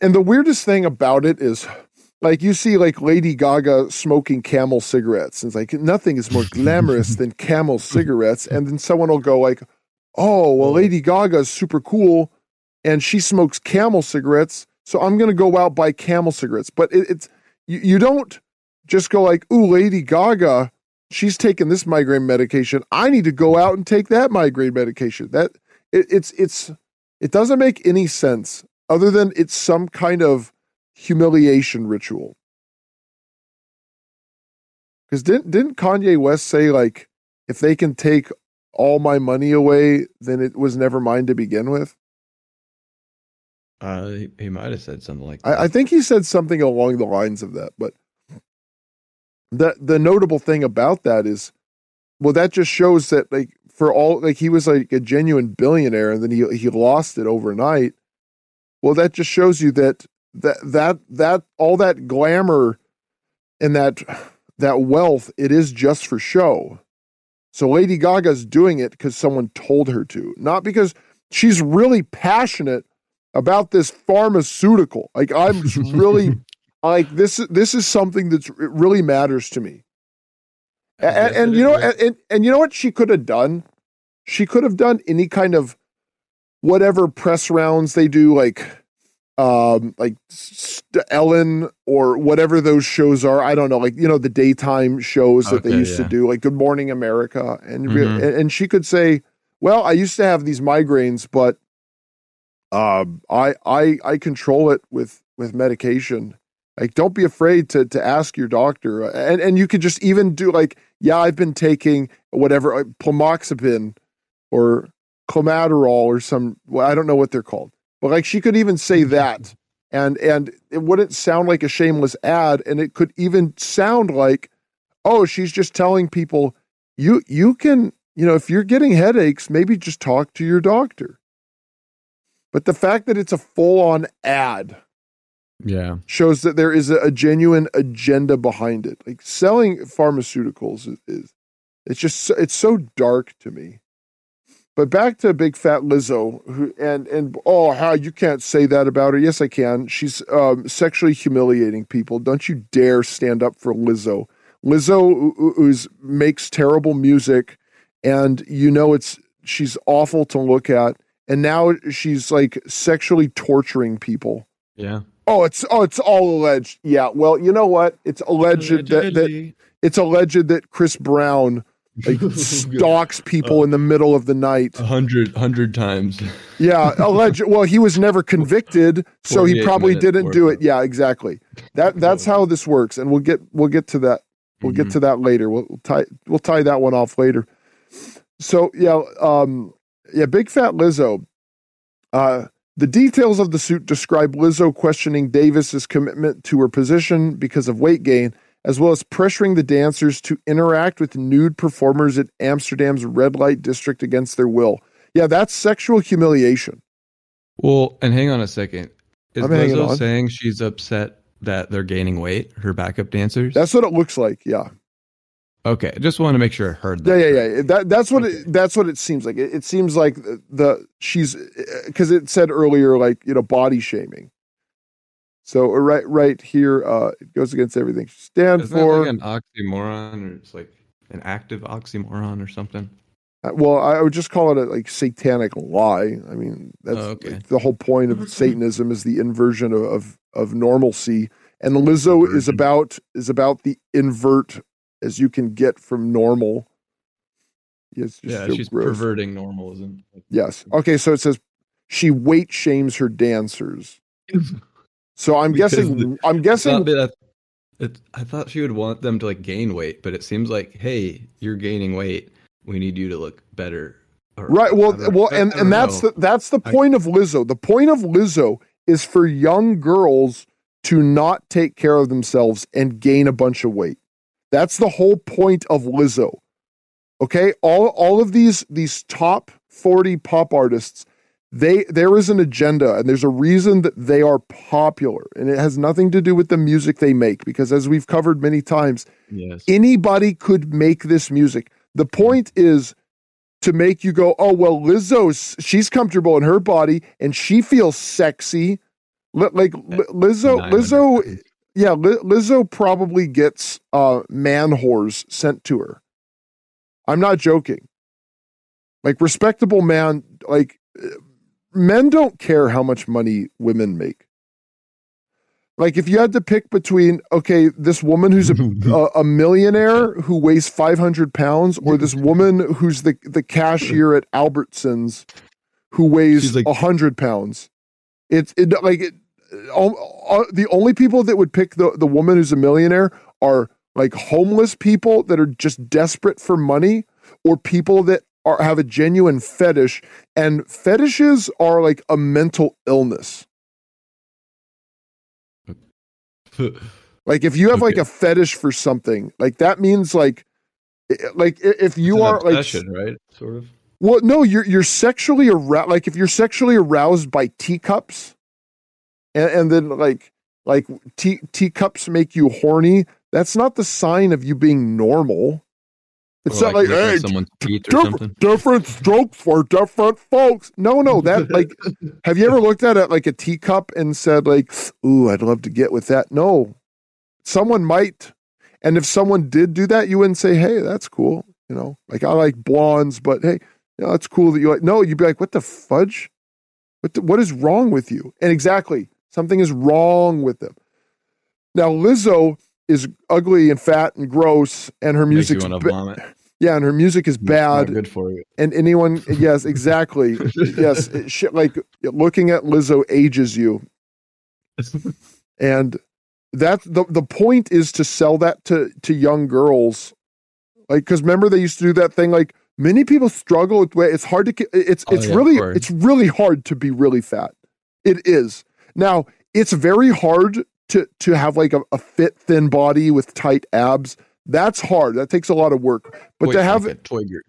And the weirdest thing about it is like you see like Lady Gaga smoking camel cigarettes. And it's like nothing is more glamorous than (laughs) camel cigarettes. And then someone will go like, Oh, well, Lady Gaga is super cool and she smokes camel cigarettes. So I'm gonna go out buy camel cigarettes. But it, it's you, you don't just go like, ooh, Lady Gaga, she's taking this migraine medication. I need to go out and take that migraine medication. That it, it's it's it doesn't make any sense other than it's some kind of humiliation ritual. Because didn't didn't Kanye West say like if they can take all my money away, then it was never mine to begin with? Uh, he, he might have said something like that. I, I think he said something along the lines of that. But the the notable thing about that is, well, that just shows that like for all like he was like a genuine billionaire, and then he he lost it overnight. Well, that just shows you that that that that all that glamour and that that wealth it is just for show. So Lady Gaga's doing it because someone told her to, not because she's really passionate about this pharmaceutical. Like I'm (laughs) really like this. This is something that's it really matters to me. And, and you know, and, and you know what she could have done? She could have done any kind of whatever press rounds they do, like um like Ellen or whatever those shows are. I don't know, like you know the daytime shows that okay, they used yeah. to do, like Good Morning America, and mm-hmm. and she could say, "Well, I used to have these migraines, but um, I I I control it with with medication. Like, don't be afraid to to ask your doctor, uh, and and you could just even do like, yeah, I've been taking whatever uh, like, plomoxipin or clomaterol or some. Well, I don't know what they're called, but like she could even say mm-hmm. that, and and it wouldn't sound like a shameless ad, and it could even sound like, oh, she's just telling people you you can you know if you're getting headaches, maybe just talk to your doctor. But the fact that it's a full on ad yeah shows that there is a, genuine agenda behind it. Like selling pharmaceuticals is, is it's just it's so dark to me. But back to big fat Lizzo, who and and oh how you can't say that about her. Yes, I can. She's um, sexually humiliating people. Don't you dare stand up for Lizzo. Lizzo who's makes terrible music, and you know it's she's awful to look at and now she's like sexually torturing people. Yeah. Oh, it's oh, it's all alleged. Yeah. Well, you know what? It's alleged that, that it's alleged that Chris Brown like (laughs) stalks people uh, in the middle of the night a hundred hundred times. yeah, alleged. Well, he was never convicted, (laughs) so he probably didn't do it. Yeah, exactly. That (laughs) that's how this works, and we'll get we'll get to that. We'll mm-hmm. get to that later. We'll, we'll tie we'll tie that one off later. So yeah, um, yeah, Big Fat Lizzo. Uh, the details of the suit describe Lizzo questioning Davis's commitment to her position because of weight gain, as well as pressuring the dancers to interact with nude performers at Amsterdam's red light district against their will. Yeah, that's sexual humiliation. Well, and hang on a second. Is I'm Lizzo saying she's upset that they're gaining weight, her backup dancers? That's what it looks like, yeah. Okay, just want to make sure I heard that. Yeah, yeah, yeah. That, that's what okay. it, that's what it seems like. It, it seems like the, the she's because it said earlier like you know body shaming. So uh, right right here, uh, it goes against everything she stands Isn't for. Like an oxymoron, or it's like an active oxymoron or something. Uh, well, I would just call it a like satanic lie. I mean, that's oh, okay. like, the whole point of (laughs) Satanism is the inversion of, of, of normalcy, and Lizzo Inversion. is about is about the invert as you can get from normal. Yes, yeah, so she's gross. perverting normalism. Yes. Okay, so it says she weight shames her dancers. (laughs) So I'm guessing. I'm guessing. That, it, I thought she would want them to like gain weight, but it seems like, hey, you're gaining weight. We need you to look better. Or, right. Well, well, and and that's the that's the point I, of Lizzo. The point of Lizzo is for young girls to not take care of themselves and gain a bunch of weight. That's the whole point of Lizzo. Okay, all all of these these top 40 pop artists, they there is an agenda and there's a reason that they are popular and it has nothing to do with the music they make because as we've covered many times, yes. anybody could make this music. The point is to make you go, oh well, Lizzo's she's comfortable in her body and she feels sexy. Like Lizzo, Lizzo, yeah, Lizzo probably gets uh, man whores sent to her. I'm not joking. Like respectable man, like men don't care how much money women make. Like if you had to pick between okay, this woman who's a, (laughs) a, millionaire who weighs 500 pounds, or this woman who's the the cashier at Albertsons who weighs like, 100 pounds, it's it like it, uh, the only people that would pick the the woman who's a millionaire are like homeless people that are just desperate for money, or people that are have a genuine fetish, and fetishes are like a mental illness. like if you have okay. like a fetish for something, like that means like like if you are like right, sort of. Well, no, you're you're sexually aroused. Like if you're sexually aroused by teacups, and, and then like like tea teacups make you horny. That's not the sign of you being normal. It's or not like, like hey, someone's teeth or different, different strokes for different folks. No, no, that (laughs) like, have you ever looked at it like a teacup and said like, "Ooh, I'd love to get with that." No, someone might, and if someone did do that, you wouldn't say, "Hey, that's cool." You know, like I like blondes, but hey, you know, it's cool that you like. No, you'd be like, "What the fudge? What the, what is wrong with you?" And exactly, something is wrong with them. Now, Lizzo is ugly and fat and gross, and her music. Ba- yeah, and her music is bad. good for you. And anyone, yes, (laughs) exactly, yes, it, like looking at Lizzo ages you. and that the the point is to sell that to to young girls, like because remember they used to do that thing like many people struggle with weight. It's hard to it's oh, it's yeah, really it's really hard to be really fat. It is now it's very hard to to have like a, a fit thin body with tight abs that's hard. That takes a lot of work. But toy to have it, Toyger.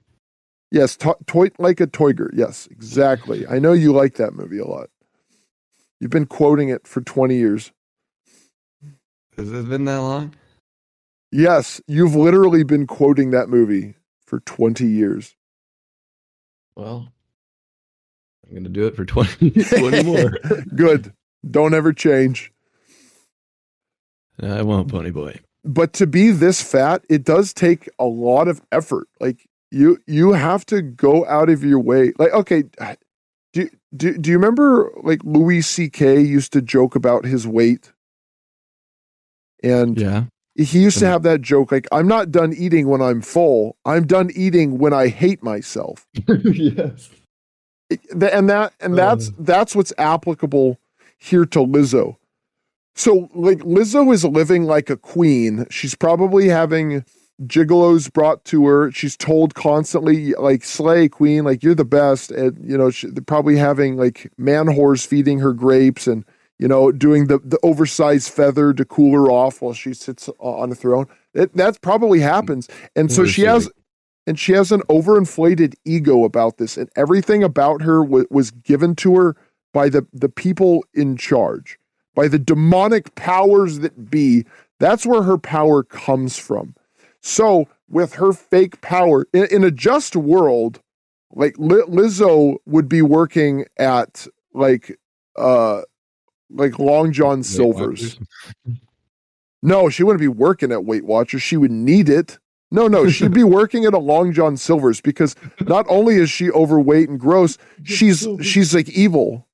Yes, to, toy like a Toyger. Yes, exactly. I know you like that movie a lot. You've been quoting it for twenty years. Has it been that long? Yes, you've literally been quoting that movie for twenty years. Well, I'm going to do it for 20, (laughs) 20 more. (laughs) Good. Don't ever change. I won't, Pony Boy but to be this fat, it does take a lot of effort. Like you you have to go out of your way. Like okay, do do do you remember like Louis C.K. used to joke about his weight? And yeah. He used to have that joke like I'm not done eating when I'm full. I'm done eating when I hate myself. (laughs) yes. And that and that's uh. that's what's applicable here to Lizzo. So like Lizzo is living like a queen. She's probably having gigolos brought to her. She's told constantly like slay queen, like you're the best. And you know, she, probably having like man whores feeding her grapes and you know doing the the oversized feather to cool her off while she sits on the throne. It, that probably happens. And so she has and she has an overinflated ego about this and everything about her w- was given to her by the the people in charge by the demonic powers that be. That's where her power comes from. So, with her fake power, in, in a just world, like Lizzo would be working at like uh like Long John Silver's. (laughs) No, she wouldn't be working at Weight Watchers. She would need it. No, no, she'd be working at a Long John Silver's because not only is she overweight and gross, she's she's like evil.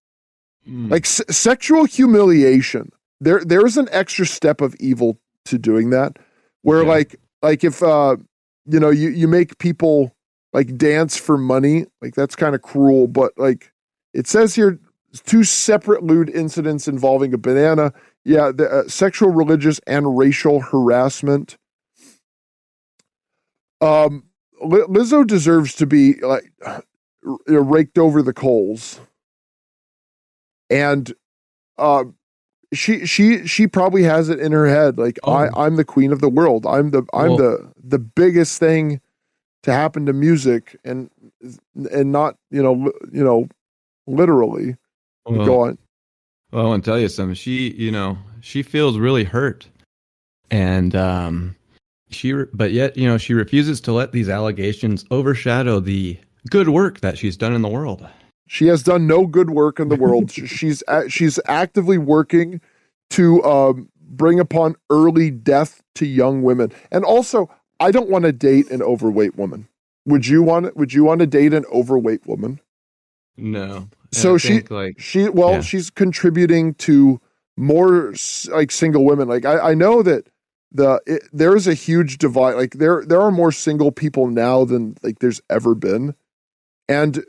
Mm. Like s- sexual humiliation. There there's an extra step of evil to doing that where okay. like like if uh you know you you make people like dance for money, like that's kind of cruel, but like it says here two separate lewd incidents involving a banana. Yeah, the uh, sexual, religious, and racial harassment. Um, Lizzo deserves to be like raked over the coals and uh, she she she probably has it in her head like oh. I I'm the queen of the world. I'm the I'm the the biggest thing to happen to music and and not you know you know literally. Well, Go on. Well, I want to tell you something. She you know she feels really hurt, and um she but yet you know she refuses to let these allegations overshadow the good work that she's done in the world. She has done no good work in the world. (laughs) she's she's actively working to um, bring upon early death to young women. And also, I don't want to date an overweight woman. Would you want would you want to date an overweight woman? No. So she like she well yeah. she's contributing to more like single women. Like I, I know that the it, there is a huge divide. Like there there are more single people now than like there's ever been, and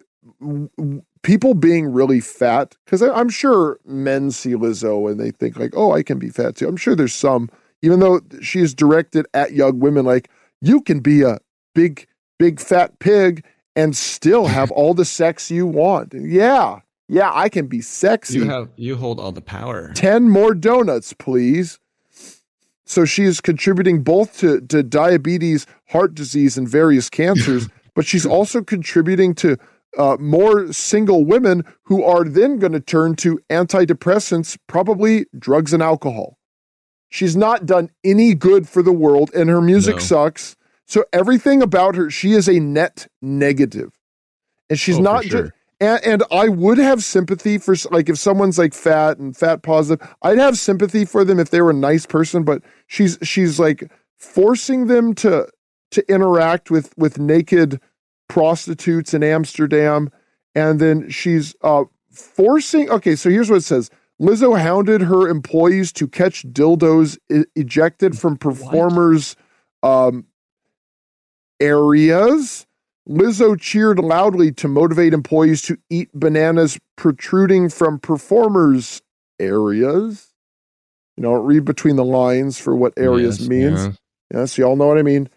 people being really fat because I'm sure men see Lizzo and they think like, oh, I can be fat too. I'm sure there's some, even though she is directed at young women, like you can be a big big fat pig and still have (laughs) all the sex you want. Yeah, yeah, I can be sexy. You have you hold all the power. 10 more donuts, please. So she is contributing both to, to diabetes, heart disease, and various cancers, (laughs) but she's also contributing to uh, more single women who are then going to turn to antidepressants, probably drugs and alcohol. She's not done any good for the world, and her music no. sucks. So everything about her, she is a net negative. And she's oh, not sure. and, and I would have sympathy for like if someone's like fat and fat positive, I'd have sympathy for them if they were a nice person, but she's she's like forcing them to to interact with with naked prostitutes in Amsterdam and then she's uh forcing okay, so here's what it says. Lizzo hounded her employees to catch dildos e- ejected from performers um areas Lizzo cheered loudly to motivate employees to eat bananas protruding from performers' areas. You know, read between the lines for what areas yes, means. Yeah. Yes, y'all know what I mean.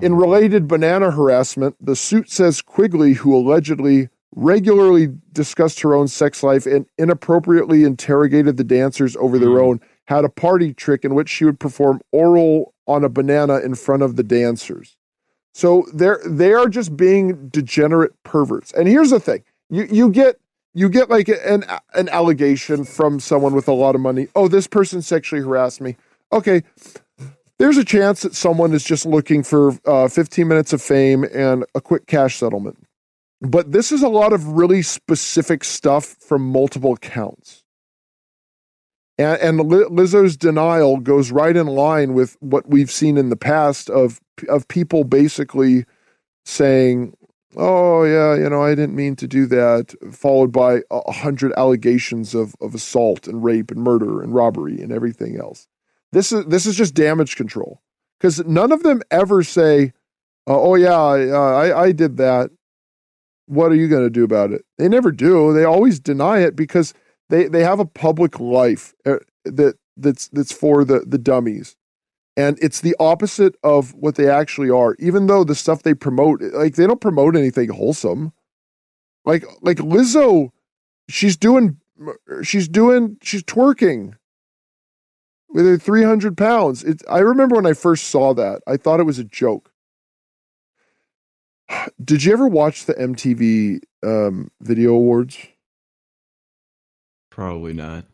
In related banana harassment, the suit says Quigley, who allegedly regularly discussed her own sex life and inappropriately interrogated the dancers over their mm. own, had a party trick in which she would perform oral on a banana in front of the dancers. So they're they are just being degenerate perverts. And here's the thing: you you get you get like an an allegation from someone with a lot of money. Oh, this person sexually harassed me. Okay, there's a chance that someone is just looking for uh, 15 minutes of fame and a quick cash settlement. But this is a lot of really specific stuff from multiple accounts. And, and Lizzo's denial goes right in line with what we've seen in the past of of people basically saying, "Oh yeah, you know, I didn't mean to do that," followed by a hundred allegations of of assault and rape and murder and robbery and everything else. This is this is just damage control because none of them ever say, "Oh yeah, I I did that." What are you going to do about it? They never do. They always deny it because they they have a public life uh, that that's that's for the the dummies and it's the opposite of what they actually are even though the stuff they promote like they don't promote anything wholesome like like lizzo she's doing she's doing she's twerking with her 300 pounds it, i remember when i first saw that i thought it was a joke (sighs) did you ever watch the mtv um, video awards Probably not.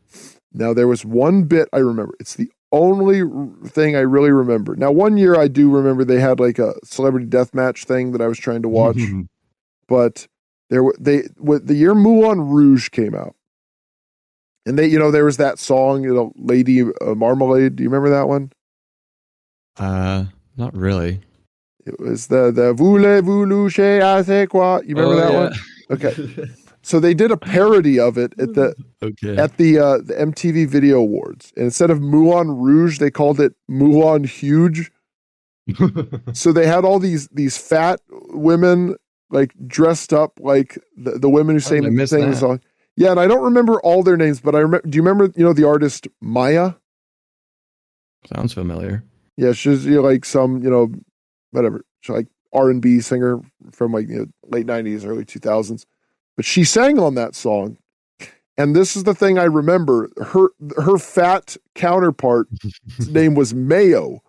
Now there was one bit I remember. It's the only thing I really remember. Now one year I do remember they had like a celebrity death match thing that I was trying to watch, (laughs) but there were they the year Moulin Rouge came out, and they you know there was that song you know Lady uh, Marmalade. Do you remember that one? Uh, not really. It was the the voulez-vous loucher à quoi? You remember oh, that yeah. one? Okay. (laughs) So they did a parody of it at the okay. at the uh, the MTV Video Awards, and instead of Moulin Rouge, they called it Moulin Huge. (laughs) so they had all these these fat women like dressed up like the, the women who sang the song. Yeah, and I don't remember all their names, but I remember. Do you remember? You know the artist Mya. Sounds familiar. Yeah, she's you know, like some you know whatever, she's like R and B singer from like you know, late nineties, early two thousands. But she sang on that song. And this is the thing I remember. Her her fat counterpart (laughs) name was Mayo.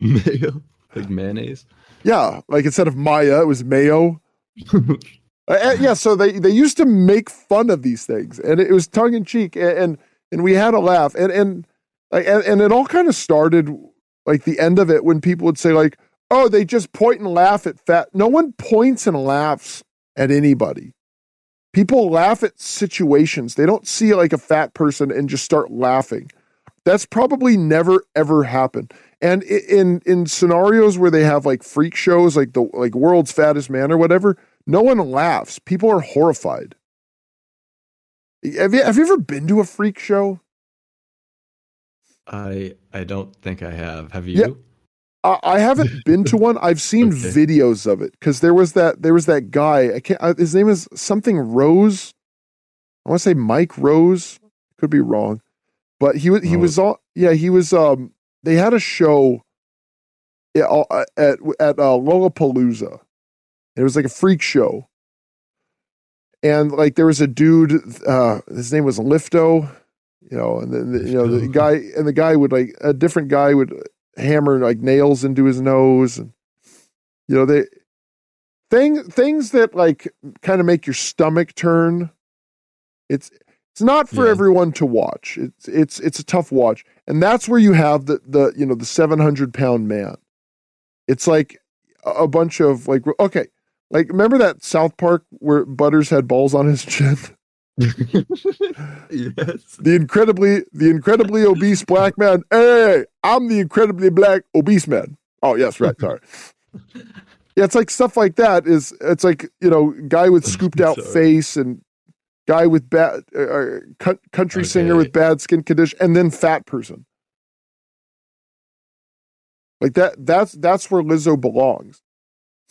Mayo? Like mayonnaise? Yeah. Like instead of Mya, it was Mayo. (laughs) uh, yeah, so they, they used to make fun of these things, and it was tongue in cheek, and, and and we had a laugh, and and and, and it all kind of started like the end of it when people would say like, "Oh, they just point and laugh at fat." No one points and laughs at anybody. People laugh at situations. They don't see like a fat person and just start laughing. That's probably never ever happened. And in in scenarios where they have like freak shows, like the like world's fattest man or whatever, no one laughs. People are horrified. Have you have you ever been to a freak show? I I don't think I have. Have you? Yeah. I I haven't (laughs) been to one. I've seen okay. videos of it because there was that there was that guy. I can't. Uh, his name is something Rose. I want to say Mike Rose. Could be wrong, but he was he oh. was all yeah. He was. Um, they had a show at at, at uh, Lollapalooza. It was like a freak show, and like there was a dude. Uh, his name was Lifto. You know, and then the, you know the guy and the guy would like a different guy would hammer like nails into his nose and you know they thing things that like kind of make your stomach turn it's it's not for yeah. everyone to watch it's it's it's a tough watch and that's where you have the the you know the 700 pound man it's like a bunch of like okay like remember that south park where butters had balls on his chin (laughs) yes. The incredibly the incredibly obese black man. Hey, I'm the incredibly black obese man. Oh yes, right. Sorry. (laughs) Yeah, it's like stuff like that. Is it's like you know, guy with scooped out face and guy with bad uh, uh country okay. singer with bad skin condition, and then fat person. Like that. That's that's where Lizzo belongs.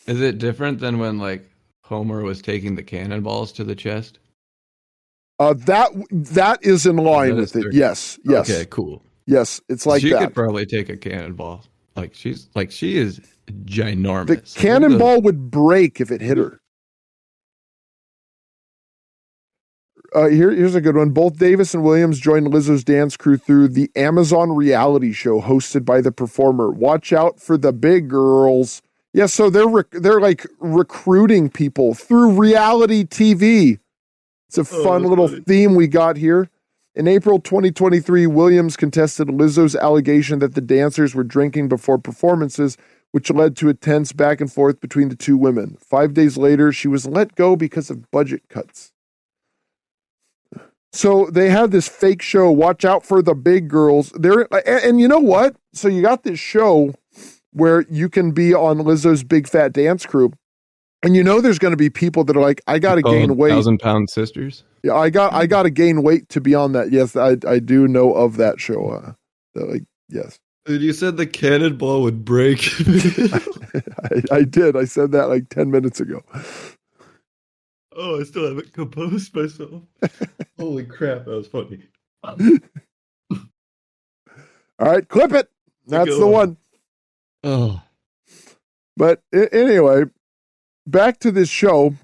Is it different than when like Homer was taking the cannonballs to the chest? Uh, that that is in line with it. Yes, yes. Okay, cool. Yes, it's like she that. could probably take a cannonball. Like she's like she is ginormous. The cannonball would break if it hit her. Uh, here, here's a good one. Both Davis and Williams joined Lizzo's dance crew through the Amazon reality show hosted by the performer. Watch out for the big girls. Yeah, so they're rec- they're like recruiting people through reality TV. It's a oh, fun oh, little funny. theme we got here. In April 2023, Williams contested Lizzo's allegation that the dancers were drinking before performances, which led to a tense back and forth between the two women. Five days later, she was let go because of budget cuts. So they had this fake show. Watch out for the big girls. There, and, and you know what? So you got this show where you can be on Lizzo's big fat dance crew, and you know, there's going to be people that are like, I got to gain weight. Thousand pound sisters. Yeah, I got, I got to gain weight to be on that. Yes, I, I do know of that show. Uh, like, yes. Dude, you said the cannonball would break. (laughs) (laughs) I, I, did. I said that like ten minutes ago. Oh, I still haven't composed myself. (laughs) Holy crap, that was funny. All right, clip it. That's the one. Oh. But anyway, back to this show.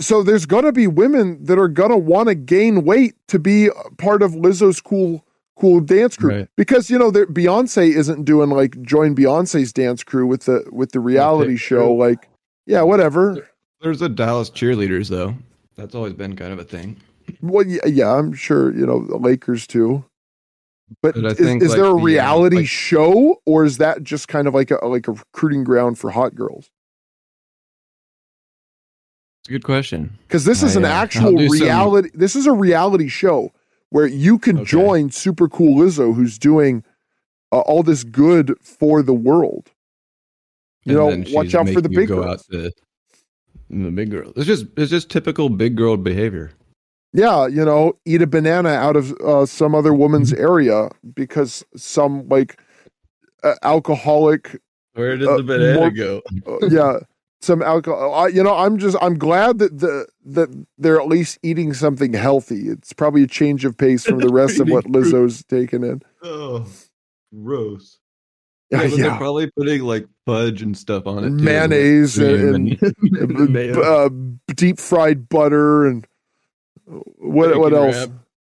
So there's going to be women that are going to want to gain weight to be part of Lizzo's cool cool dance crew right. because you know Beyonce isn't doing like join Beyonce's dance crew with the with the reality okay. show like yeah whatever. There's a Dallas cheerleaders though. That's always been kind of a thing. Well, yeah, yeah I'm sure you know the Lakers too. But, but is, think, is like, there a reality the, like, show, or is that just kind of like a like a recruiting ground for hot girls? It's a good question. Because this is an uh, (laughs) actual reality. Some... This is a reality show where you can okay. join Super Cool Lizzo, who's doing uh, all this good for the world. You and know, watch out for the big girls. Out the big girl. It's just it's just typical big girl behavior. Yeah, you know, eat a banana out of uh, some other woman's mm-hmm. area because some like uh, alcoholic. Where did the uh, banana more, go? Uh, yeah, some alcohol. I, you know, I'm just I'm glad that the that they're at least eating something healthy. It's probably a change of pace from the (laughs) rest of what Lizzo's taken in. Oh, gross. (laughs) Yeah, yeah, they're probably putting like fudge and stuff on it, mayonnaise and, and, (laughs) and uh, deep fried butter and what what else? Wrap.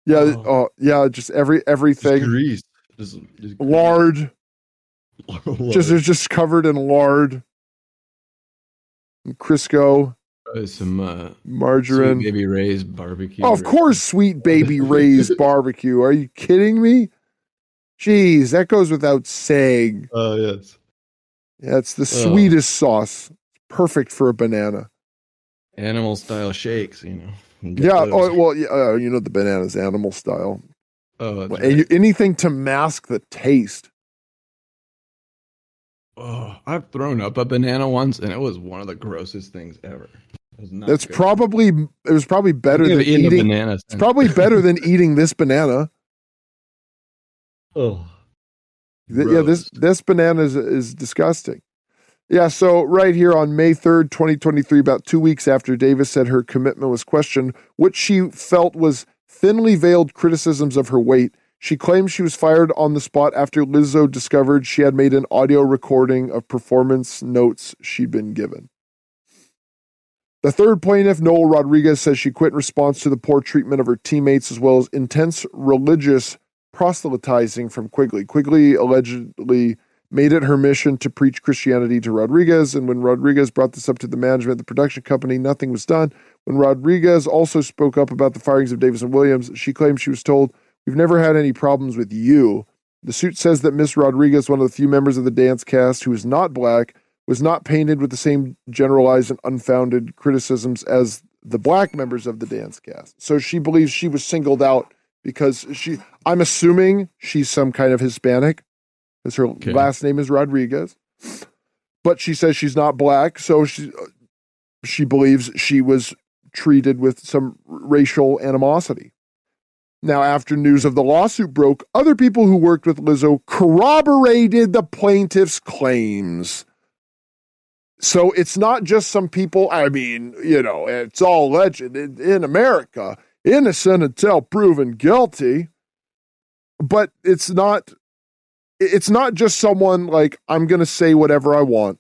Yeah, oh. oh. yeah, just every everything. Just grease, just, just lard. lard. (laughs) Just it's just covered in lard. Crisco. Uh, some uh, margarine. baby Ray's barbecue. Oh, of course, sweet baby (laughs) Ray's barbecue. Are you kidding me? Jeez, that goes without saying. Oh, uh, yes. Yeah, it's the oh. sweetest sauce. Perfect for a banana. animal style shakes, you know. Yeah. Those. Oh well, yeah, uh, you know the bananas animal style. Oh, well, right. anything to mask the taste. Oh, I've thrown up a banana once, and it was one of the grossest things ever. That's good. probably it was probably better than eating, eating banana. It's probably better than (laughs) eating this banana. Oh, yeah. This this banana is is disgusting. Yeah, so right here on May 3rd, 2023, about two weeks after Davis said her commitment was questioned, what she felt was thinly veiled criticisms of her weight. She claimed she was fired on the spot after Lizzo discovered she had made an audio recording of performance notes she'd been given. The third plaintiff, Noelle Rodriguez, says she quit in response to the poor treatment of her teammates as well as intense religious proselytizing from Quigley. Quigley allegedly made it her mission to preach Christianity to Rodriguez. And when Rodriguez brought this up to the management, of the production company, nothing was done. When Rodriguez also spoke up about the firings of Davis and Williams, she claimed she was told, We've never had any problems with you. The suit says that Miss Rodriguez, one of the few members of the dance cast who is not black, was not painted with the same generalized and unfounded criticisms as the black members of the dance cast. So she believes she was singled out because she, I'm assuming she's some kind of Hispanic because her okay. last name is Rodriguez. But she says she's not black, so she she believes she was treated with some racial animosity. Now, after news of the lawsuit broke, other people who worked with Lizzo corroborated the plaintiff's claims. So it's not just some people, I mean, you know, it's all legend in, in America, innocent until proven guilty. But it's not it's not just someone like I'm going to say whatever I want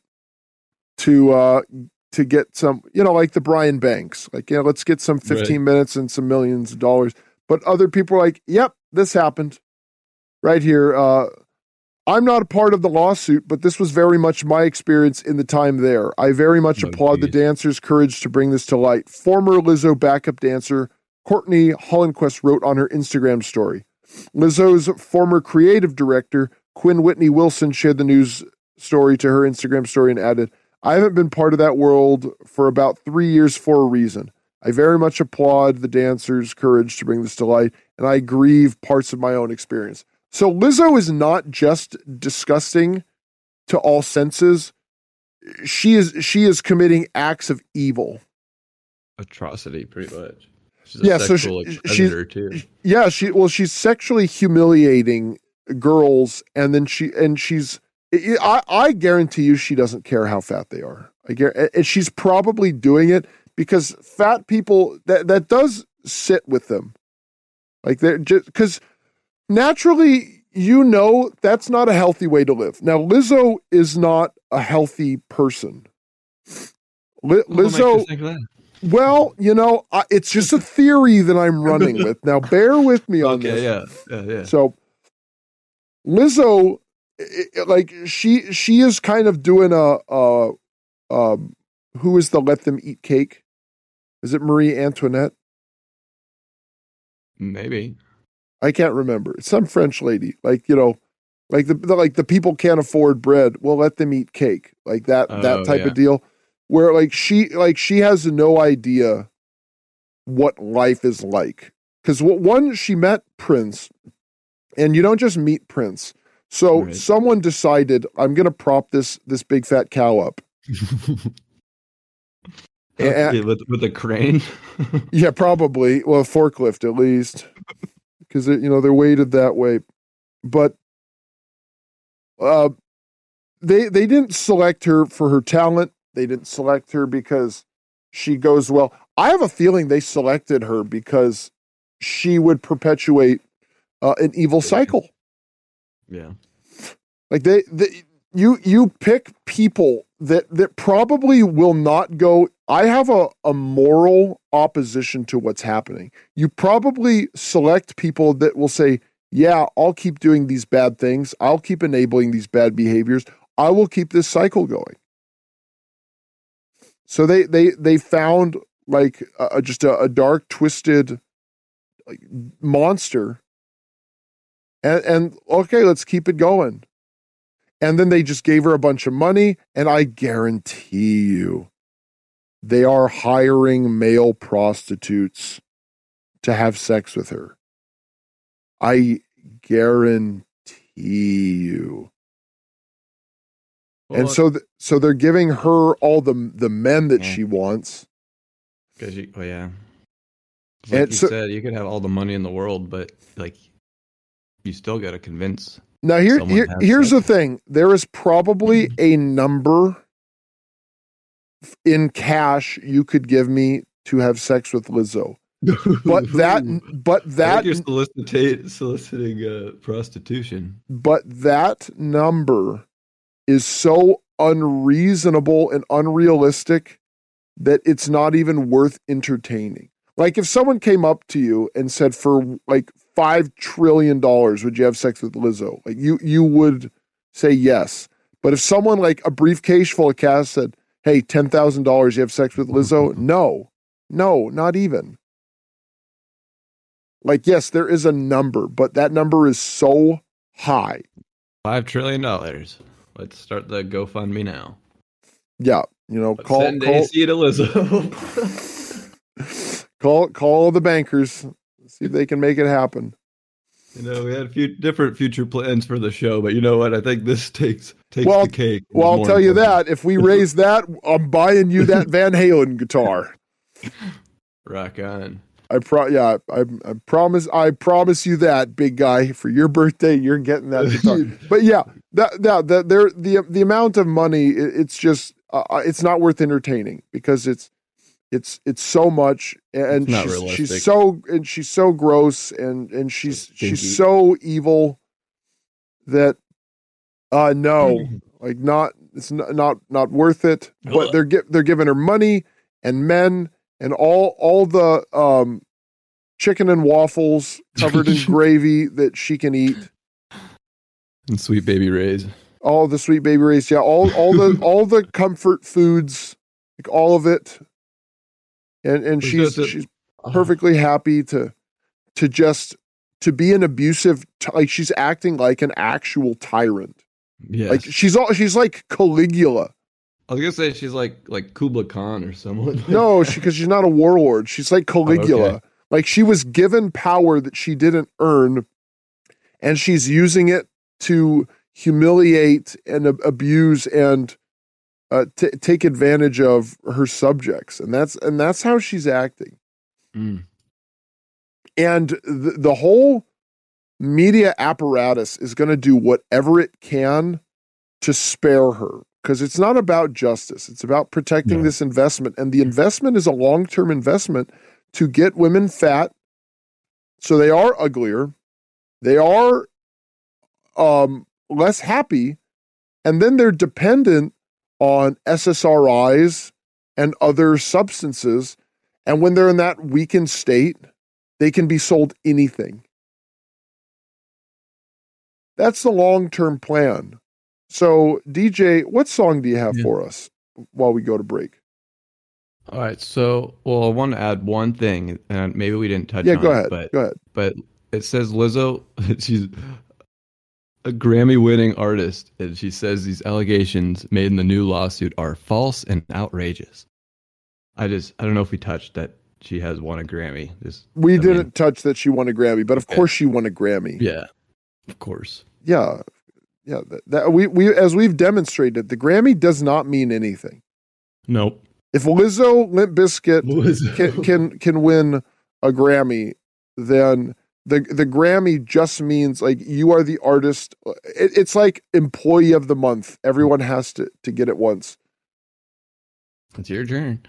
to uh to get some, you know, like the Brian Banks. Like, you know, let's get some 15 right. minutes and some millions of dollars. But other people are like, "Yep, this happened." Right here uh I'm not a part of the lawsuit, but this was very much my experience in the time there. I very much oh, applaud geez. the dancers' courage to bring this to light. Former Lizzo backup dancer Courtney Hollinquest wrote on her Instagram story. Lizzo's former creative director Quinn Whitney Wilson shared the news story to her Instagram story and added, I haven't been part of that world for about three years for a reason. I very much applaud the dancers' courage to bring this to light, and I grieve parts of my own experience. So Lizzo is not just disgusting to all senses. She is she is committing acts of evil. Atrocity, pretty much. She's yeah, so she, she's, too. Yeah, she well, she's sexually humiliating girls, and then she and she's. I, I guarantee you, she doesn't care how fat they are. I guarantee, and she's probably doing it because fat people that that does sit with them, like they're just because naturally you know that's not a healthy way to live. Now Lizzo is not a healthy person. Lizzo. Well, you know, I, it's just a theory that I'm running (laughs) with. Now, bear with me on okay, this. Yeah, yeah, yeah. So, Lizzo, like she she is kind of doing a, a um, who is the let them eat cake? Is it Marie Antoinette? Maybe. I can't remember. It's some French lady, like you know, like the, the like the people can't afford bread. We'll let them eat cake, like that oh, that type yeah. of deal. Where like she like she has no idea what life is like because one she met Prince, and you don't just meet Prince. So right. someone decided I'm going to prop this this big fat cow up. (laughs) and, with with a crane. (laughs) yeah, probably. Well, a forklift at least, because you know they're weighted that way. But uh, they they didn't select her for her talent. They didn't select her because she goes well. I have a feeling they selected her because she would perpetuate uh, an evil cycle. Yeah. Like they, they you you pick people that that probably will not go I have a, a moral opposition to what's happening. You probably select people that will say, Yeah, I'll keep doing these bad things. I'll keep enabling these bad behaviors. I will keep this cycle going. So they they they found like a, just a, a dark, twisted like, monster and, and okay, let's keep it going. And then they just gave her a bunch of money, and I guarantee you they are hiring male prostitutes to have sex with her. I guarantee you. Well, and so, th- so they're giving her all the the men that yeah. she wants. Because you, oh yeah, like and you so, said, you could have all the money in the world, but like, you still got to convince. Now here, here here's sex. the thing: there is probably (laughs) a number in cash you could give me to have sex with Lizzo. but (laughs) that but that you're soliciting soliciting uh, prostitution. But that number is so unreasonable and unrealistic that it's not even worth entertaining. Like if someone came up to you and said for like 5 trillion dollars would you have sex with Lizzo? Like you you would say yes. But if someone like a briefcase full of cash said hey, $10,000, you have sex with Lizzo? (laughs) No, no, not even. Like, yes, there is a number, but that number is so high. $5 trillion. Let's start the GoFundMe now. Yeah. You know, Let's call, send call, AC to Lizzo. (laughs) (laughs) call, call the bankers. See if they can make it happen. You know, we had a few different future plans for the show, but you know what? I think this (laughs) takes takes well, the cake. Well, I'll tell you that if we (laughs) raise that, I'm buying you that Van Halen guitar. Rock on. I pro yeah, I, I promise I promise you that, big guy, for your birthday, you're getting that guitar. (laughs) but yeah, that that that there the the amount of money, it's just uh, uh, it's not worth entertaining because it's it's it's so much and she's, she's, so and she's so gross and and she's she's so evil that uh no. (clears throat) Like not it's not not, not worth it. But they're gi- they're giving her money and men and all all the um chicken and waffles covered in (laughs) gravy that she can eat. And sweet baby rays. All the sweet baby rays yeah. All all the all the (laughs) comfort foods like all of it and and she's she's uh-huh. perfectly happy to to just to be an abusive like she's acting like an actual tyrant. Yeah, like she's all she's like Caligula. I was gonna say she's like like Kubla Khan or someone. no, she because she's not a warlord. She's like Caligula. Oh, okay. Like she was given power that she didn't earn, and she's using it to humiliate and abuse and uh, t- take advantage of her subjects, and that's and that's how she's acting. Mm. And the, the whole media apparatus is going to do whatever it can to spare her because it's not about justice; it's about protecting this investment, and the investment is a long term investment to get women fat, so they are uglier, they are um, less happy, and then they're dependent on SSRIs and other substances. And when they're in that weakened state, they can be sold anything. That's the long term plan. So, DJ, what song do you have yeah. for us while we go to break? All right. So, well, I want to add one thing, and maybe we didn't touch yeah, on go ahead. it, but go ahead. But it says Lizzo. (laughs) She's a Grammy winning artist, and she says these allegations made in the new lawsuit are false and outrageous. I just, I don't know if we touched that she has won a Grammy. This, we I didn't mean, touch that she won a Grammy, but of course she won a Grammy. Yeah, of course. Yeah, yeah. That, that, we we as we've demonstrated, the Grammy does not mean anything. Nope. If Lizzo Limp Bizkit Lizzo. Can, can can win a Grammy, then the the Grammy just means like you are the artist. It, it's like employee of the month. Everyone has to to get it once. It's your turn.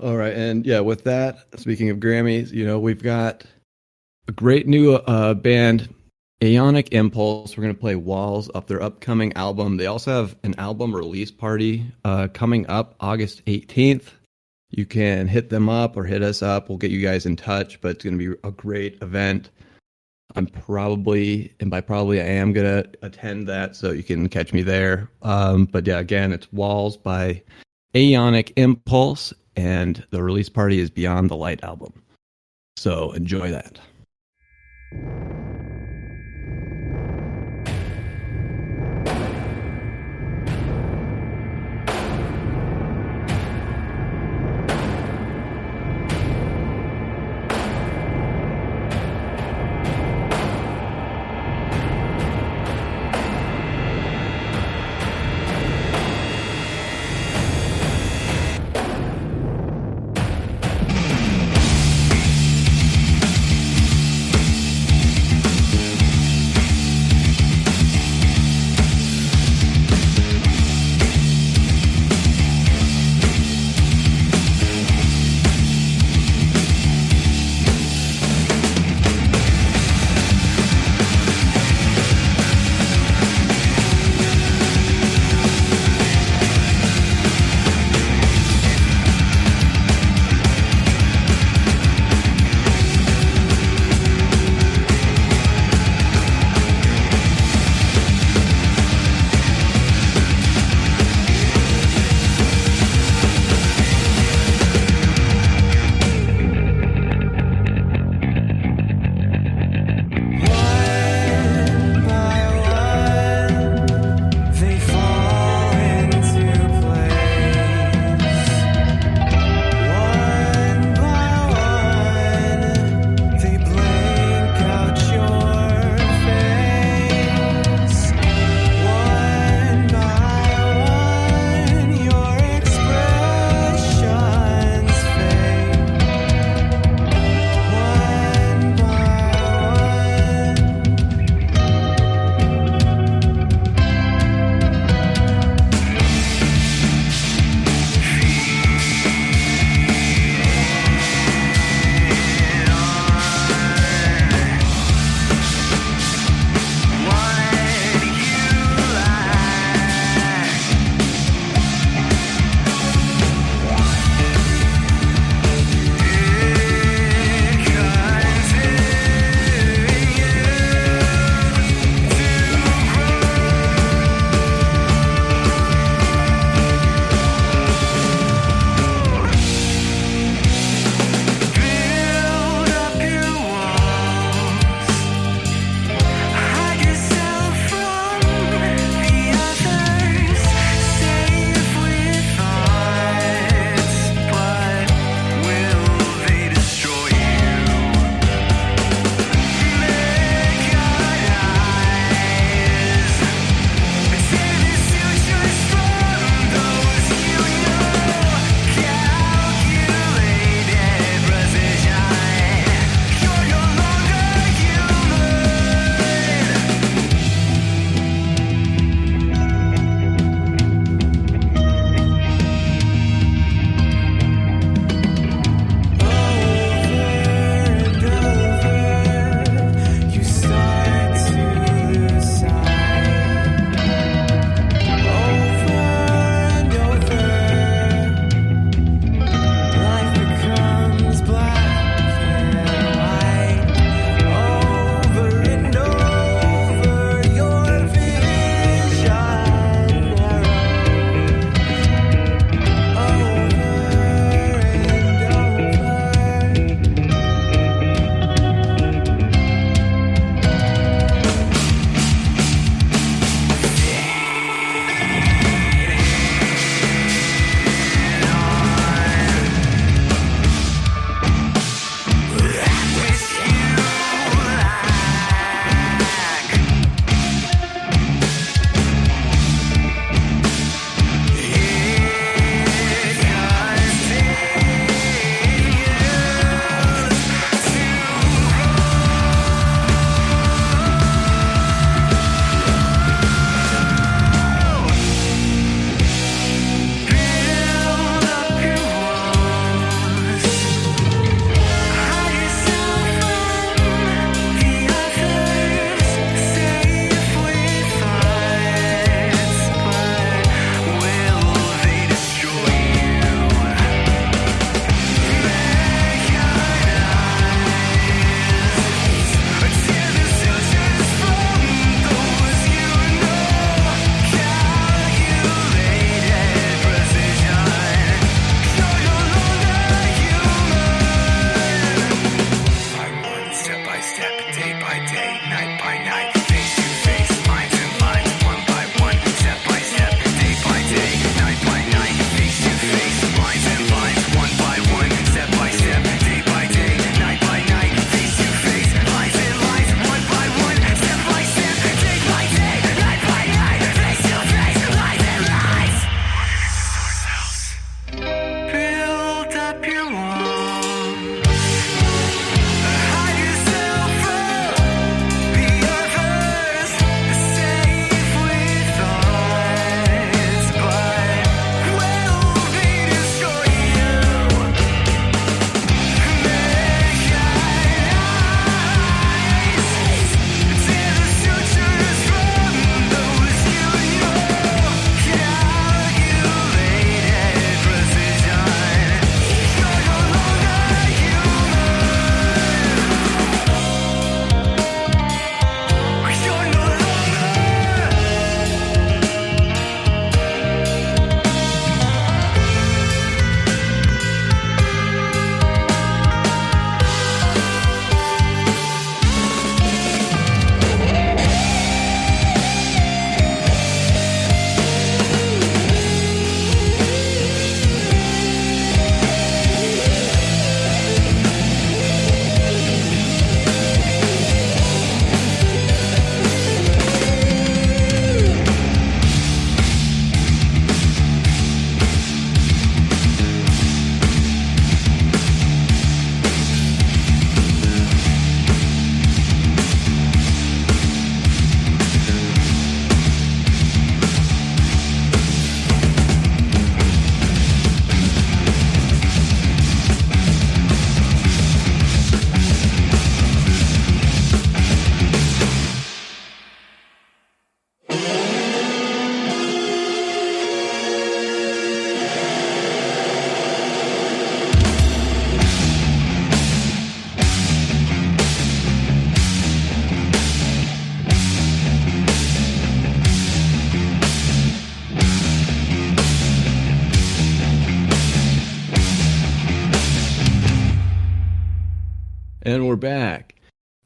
All right, and yeah, with that, speaking of Grammys, you know we've got a great new uh, band, Aeonic Impulse. We're gonna play Walls off their upcoming album. They also have an album release party uh, coming up August eighteenth you can hit them up or hit us up. We'll get you guys in touch, but it's going to be a great event. I'm probably, and by probably, I am going to attend that, so you can catch me there. Um, but yeah, again, it's Walls by Aeonic Impulse, and the release party is Beyond the Light album. So enjoy that.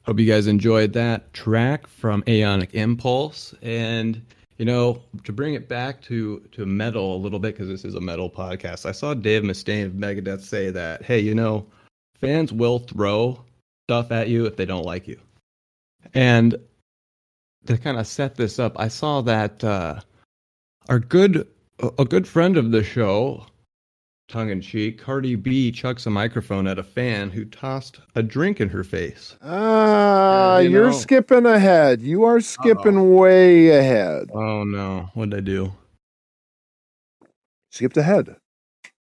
Hope you guys enjoyed that track from Aeonic Impulse. And, you know, to bring it back to, to metal a little bit, because this is a metal podcast, I saw Dave Mustaine of Megadeth say that, hey, you know, fans will throw stuff at you if they don't like you. And to kind of set this up, I saw that uh, our good, a good friend of the show, tongue in cheek, Cardi B chucks a microphone at a fan who tossed a drink in her face. Ah, you are skipping ahead. You are skipping Uh-oh. way ahead. Oh no, what'd I do? Skipped ahead.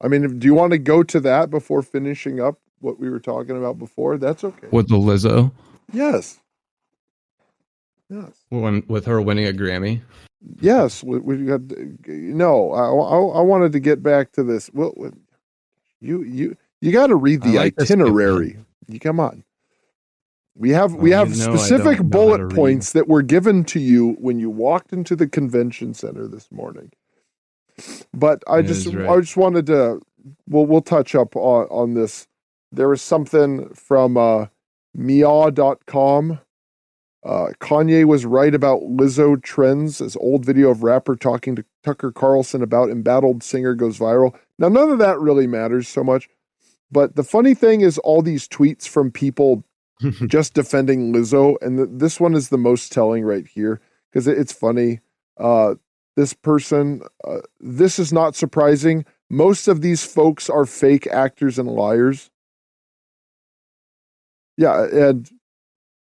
I mean, do you want to go to that before finishing up what we were talking about before? That's okay. With the Lizzo? Yes. Yes. When, with her winning a Grammy? Yes, we, we got no. I, I, I wanted to get back to this. Well, you you you got to read the like itinerary. You come on. We have we have specific bullet points that were given to you when you walked into the convention center this morning. But I just right. I just wanted to well we'll touch up on on this. There was something from uh meaww.com uh, Kanye was right about Lizzo trends. This old video of rapper talking to Tucker Carlson about embattled singer goes viral. Now, none of that really matters so much. But the funny thing is, all these tweets from people (laughs) just defending Lizzo, and the, this one is the most telling right here because it, it's funny. Uh, this person, uh, this is not surprising. Most of these folks are fake actors and liars. Yeah, and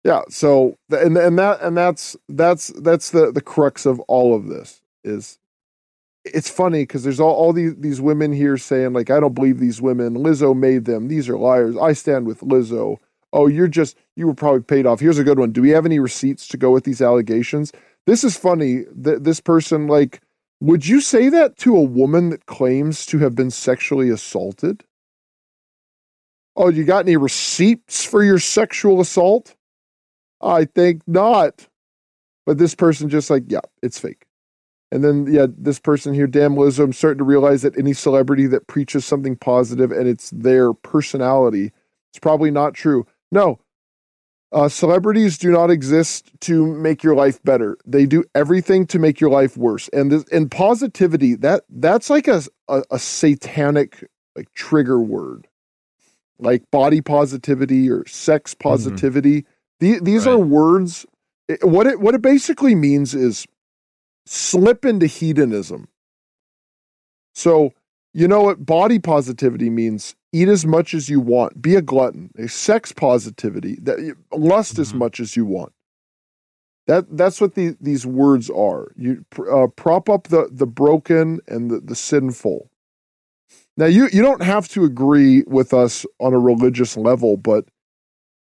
yeah. So and and that and that's that's that's the the crux of all of this is it's funny because there's all, all these these women here saying like I don't believe these women. Lizzo made them. These are liars. I stand with Lizzo. Oh, you're just you were probably paid off. Here's a good one. Do we have any receipts to go with these allegations? This is funny. That this person like would you say that to a woman that claims to have been sexually assaulted? Oh, you got any receipts for your sexual assault? I think not. But this person just like, yeah, it's fake. And then, yeah, this person here, damn Lizzo, I'm starting to realize that any celebrity that preaches something positive and it's their personality, it's probably not true. No, uh, celebrities do not exist to make your life better. They do everything to make your life worse. And this, and positivity that that's like a, a, a satanic like trigger word, like body positivity or sex mm-hmm. positivity. Mm-hmm. The, these right. are words. What it what it basically means is slip into hedonism. So you know what body positivity means? Eat as much as you want. Be a glutton. A sex positivity that lust mm-hmm. as much as you want. That that's what the, these words are. You uh, prop up the the broken and the, the sinful. Now you you don't have to agree with us on a religious level, but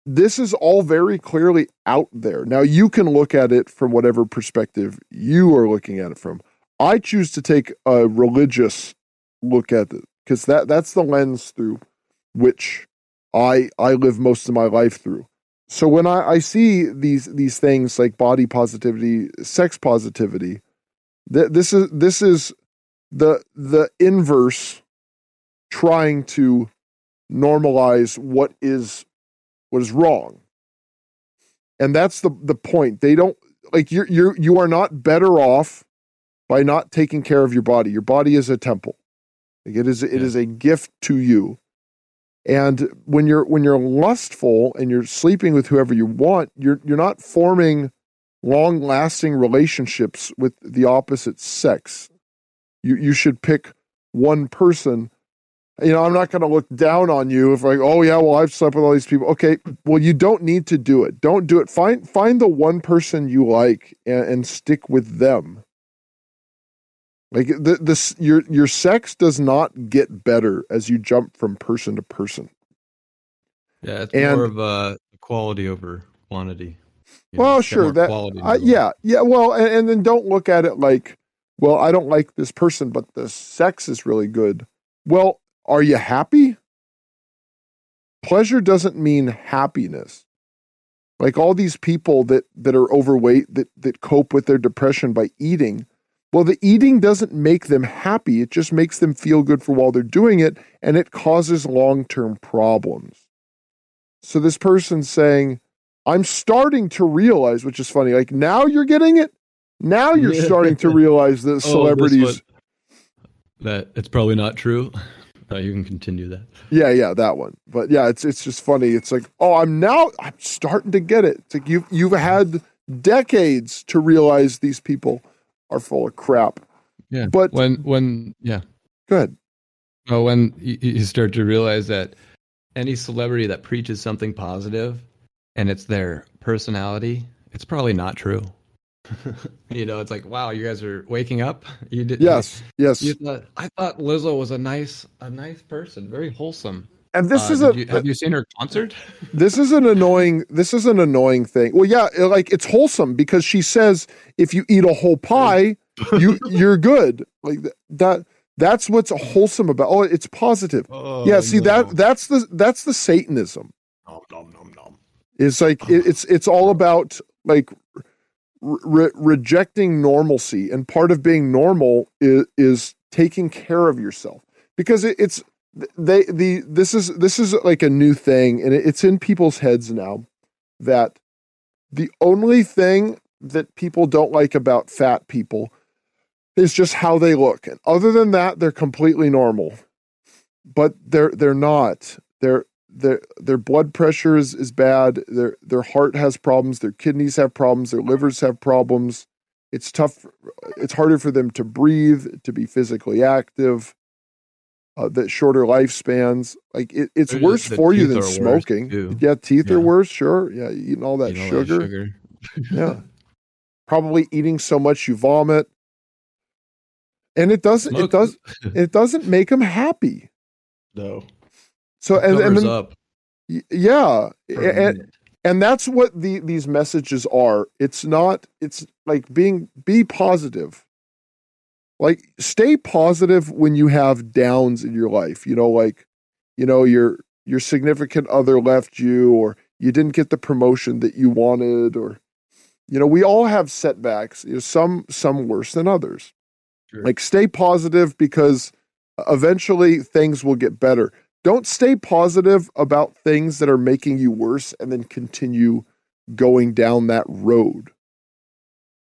this is all very clearly out there. Now, you can look at it from whatever perspective you are looking at it from. I choose to take a religious look at it because that, that's the lens through which I I live most of my life through. So when I, I see these these things like body positivity, sex positivity, th- this is this is the the inverse trying to normalize what is what is wrong. And that's the the point. They don't like you're you're you are not better off by not taking care of your body. Your body is a temple. Like it is it yeah. is a gift to you. And when you're when you're lustful and you're sleeping with whoever you want, you're you're not forming long lasting relationships with the opposite sex. You you should pick one person you know, I'm not going to look down on you if like, oh yeah, well I've slept with all these people. Okay, well you don't need to do it. Don't do it. Find find the one person you like and, and stick with them. Like the, this, your your sex does not get better as you jump from person to person. Yeah, it's and, more of a quality over quantity. You well, know, sure that uh, yeah yeah well, and, and then don't look at it like, well, I don't like this person, but the sex is really good. Well, are you happy? Pleasure doesn't mean happiness. Like all these people that, that are overweight that, that cope with their depression by eating. Well, the eating doesn't make them happy. It just makes them feel good for while they're doing it, and it causes long term problems. So this person's saying, I'm starting to realize, which is funny, like now you're getting it. Now you're starting to (laughs) realize that oh, celebrities. Oh, that it's probably not true. Uh, you can continue that. Yeah, yeah, that one. But yeah, it's it's just funny. It's like, oh, I'm now I'm starting to get it. It's like you've you've had decades to realize these people are full of crap. Yeah. But when when yeah. Good. Well, when you, you start to realize that any celebrity that preaches something positive and it's their personality, it's probably not true. (laughs) you know, it's like, wow, you guys are waking up. You did. Yes, yes. Thought, I thought Lizzo was a nice, a nice person, very wholesome. And this uh, is a. You, have you seen her concert? (laughs) this is an annoying. This is an annoying thing. Well, yeah, like it's wholesome because she says if you eat a whole pie, (laughs) you you're good. Like that. That's what's wholesome about. Oh, it's positive. Oh, yeah. See no. that that's the that's the Satanism. Nom, nom, nom, nom. It's like it, it's it's all about like re- rejecting normalcy, and part of being normal is, is taking care of yourself because it, it's they the this is this is like a new thing, and it, it's in people's heads now that the only thing that people don't like about fat people is just how they look, and other than that, they're completely normal. But they're they're not. They're their their blood pressure is, is bad. Their their heart has problems. Their kidneys have problems. Their livers have problems. It's tough. It's harder for them to breathe, to be physically active. Uh, the shorter lifespans, like it, it's the, worse the for you than smoking. Yeah, teeth yeah. are worse. Sure. Yeah, eating all that eating sugar. All that sugar. yeah, (laughs) probably eating so much you vomit, and it doesn't. Smoke. It does. it doesn't make them happy. No. So and, and then, up. yeah, and, and that's what the these messages are. It's not. It's like being be positive. Like stay positive when you have downs in your life. You know, like you know your your significant other left you, or you didn't get the promotion that you wanted, or you know we all have setbacks. You know, some some worse than others. Sure. Like stay positive because eventually things will get better don't stay positive about things that are making you worse and then continue going down that road.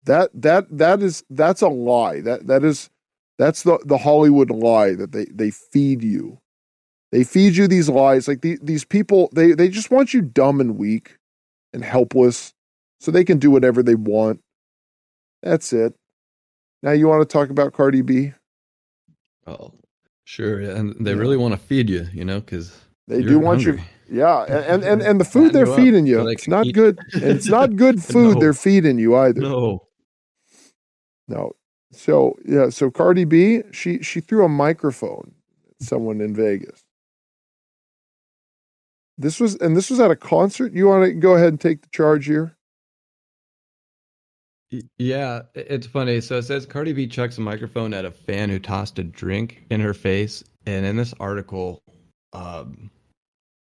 That that that is that's a lie. That that is that's the the Hollywood lie that they they feed you. They feed you these lies like the, these people they they just want you dumb and weak and helpless so they can do whatever they want. That's it. Now you want to talk about Cardi B? Oh, Sure, and they yeah. really want to feed you, you know, because they do want hungry. you. Yeah, and and and the food they're feeding you, it's not eat. good. (laughs) it's not good (laughs) food no. they're feeding you either. No, no. So yeah, so Cardi B, she she threw a microphone at someone in Vegas. This was and this was at a concert. You want to go ahead and take the charge here? Yeah, it's funny. So it says Cardi B chucks a microphone at a fan who tossed a drink in her face, and in this article, um,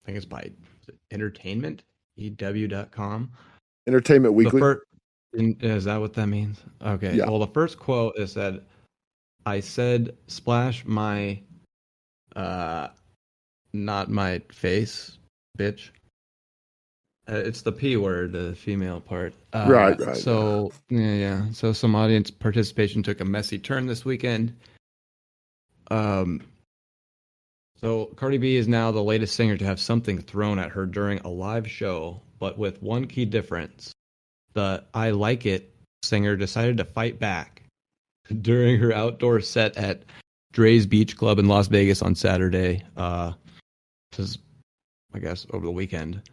I think it's by Entertainment EW.com. Entertainment Weekly. First, is that what that means? Okay. Yeah. Well, the first quote is that I said splash my, uh, not my face, bitch. Uh, it's the p word, the female part. Uh, right, right. So yeah, yeah. So some audience participation took a messy turn this weekend. Um. So Cardi B is now the latest singer to have something thrown at her during a live show, but with one key difference: the "I Like It" singer decided to fight back (laughs) during her outdoor set at Drai's Beach Club in Las Vegas on Saturday. Uh, this is, I guess, over the weekend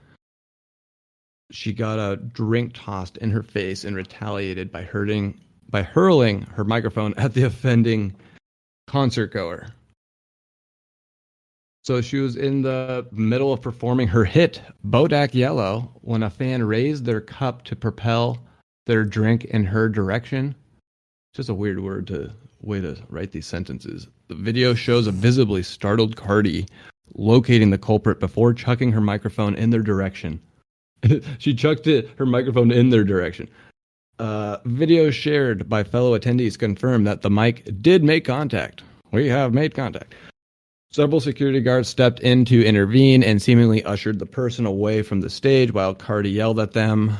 she got a drink tossed in her face and retaliated by hurting by hurling her microphone at the offending concert goer. So she was in the middle of performing her hit Bodak Yellow when a fan raised their cup to propel their drink in her direction. Just a weird word to way to write these sentences. The video shows a visibly startled Cardi locating the culprit before chucking her microphone in their direction. (laughs) she chucked it her microphone in their direction. Uh, video shared by fellow attendees confirm that the mic did make contact. We have made contact. Several security guards stepped in to intervene and seemingly ushered the person away from the stage while Cardi yelled at them.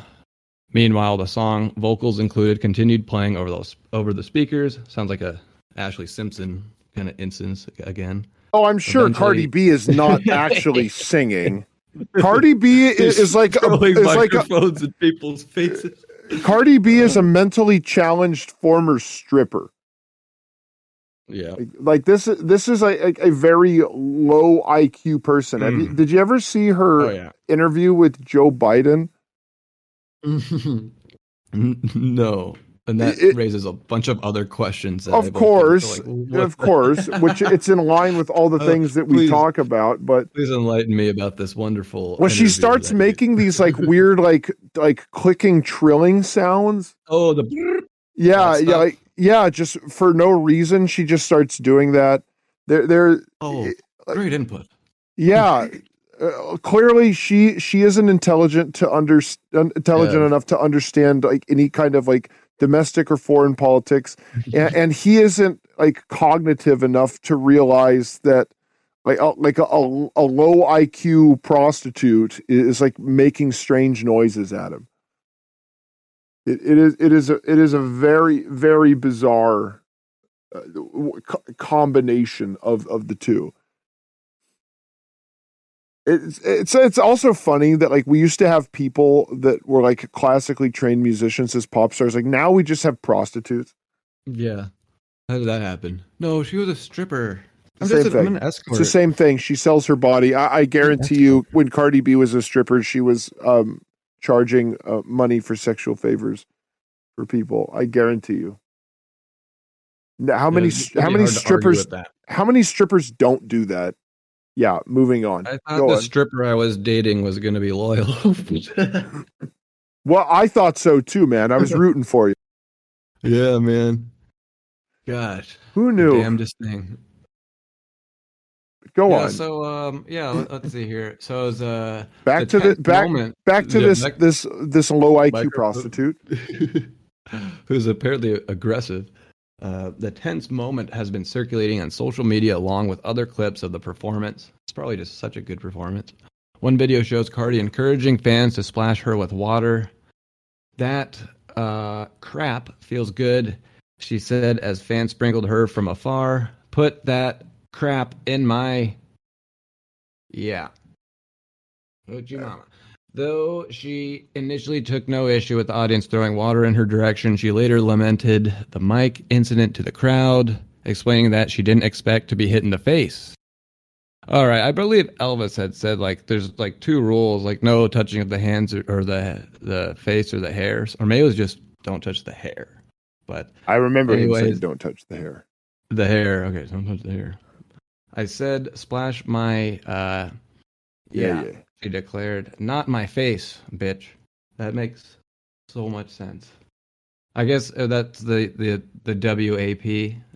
Meanwhile, the song vocals included continued playing over those over the speakers. Sounds like a Ashlee Simpson kind of instance again. Oh, I'm sure Eventually... Cardi B is not (laughs) actually singing. Cardi B (laughs) is, is like a, is like a, in people's faces. Cardi B is a mentally challenged former stripper. Yeah, like, like this. This is a, a, a, very low IQ person. Mm. You, did you ever see her oh, yeah. interview with Joe Biden? (laughs) no, and that it, raises a bunch of other questions. Of course, like, of course, which it's in line with all the (laughs) uh, things that we please, talk about. But please enlighten me about this wonderful. Well, she starts making (laughs) these like weird, like like clicking, trilling sounds. Oh, the yeah, yeah, like, yeah. Just for no reason, she just starts doing that. There, there. Oh, great input. Yeah, uh, clearly she she isn't intelligent to under intelligent yeah. enough to understand like any kind of like domestic or foreign politics, and, (laughs) and, he isn't like cognitive enough to realize that like a, like a, a low IQ prostitute is like making strange noises at him. It, it is it is a it is a very very bizarre uh, combination of of the two it's it's it's also funny that like we used to have people that were like classically trained musicians as pop stars. Like now we just have prostitutes. Yeah, how did that happen? No, she was a stripper. I'm same thing. I'm it's the same thing. She sells her body. I, I guarantee you, when Cardi B was a stripper, she was um, charging uh, money for sexual favors for people. I guarantee you. How many? How many strippers? How many strippers don't do that? Yeah, moving on. I thought Go the on. stripper I was dating was going to be loyal. (laughs) well, I thought so too, man. I was (laughs) rooting for you. Yeah, man. Gosh, who knew? Damnedest thing. Go yeah, on. So, um, yeah, let, us see here. So, it's uh, back the to the back moment, back to this this this low IQ prostitute (laughs) who's apparently aggressive. Uh, the tense moment has been circulating on social media along with other clips of the performance. It's probably just such a good performance. One video shows Cardi encouraging fans to splash her with water. That uh, crap feels good, she said as fans sprinkled her from afar. Put that crap in my. Yeah. Hoochie mama. Though she initially took no issue with the audience throwing water in her direction, she later lamented the mic incident to the crowd, explaining that she didn't expect to be hit in the face. All right, I believe Elvis had said like there's like two rules, like no touching of the hands or, or the the face or the hairs, or maybe it was just don't touch the hair. But I remember anyways, him saying don't touch the hair. The hair, okay, don't touch the hair. I said splash my uh yeah. yeah. yeah. She declared, Not my face, bitch. That makes so much sense. I guess uh, that's the, the, the WAP.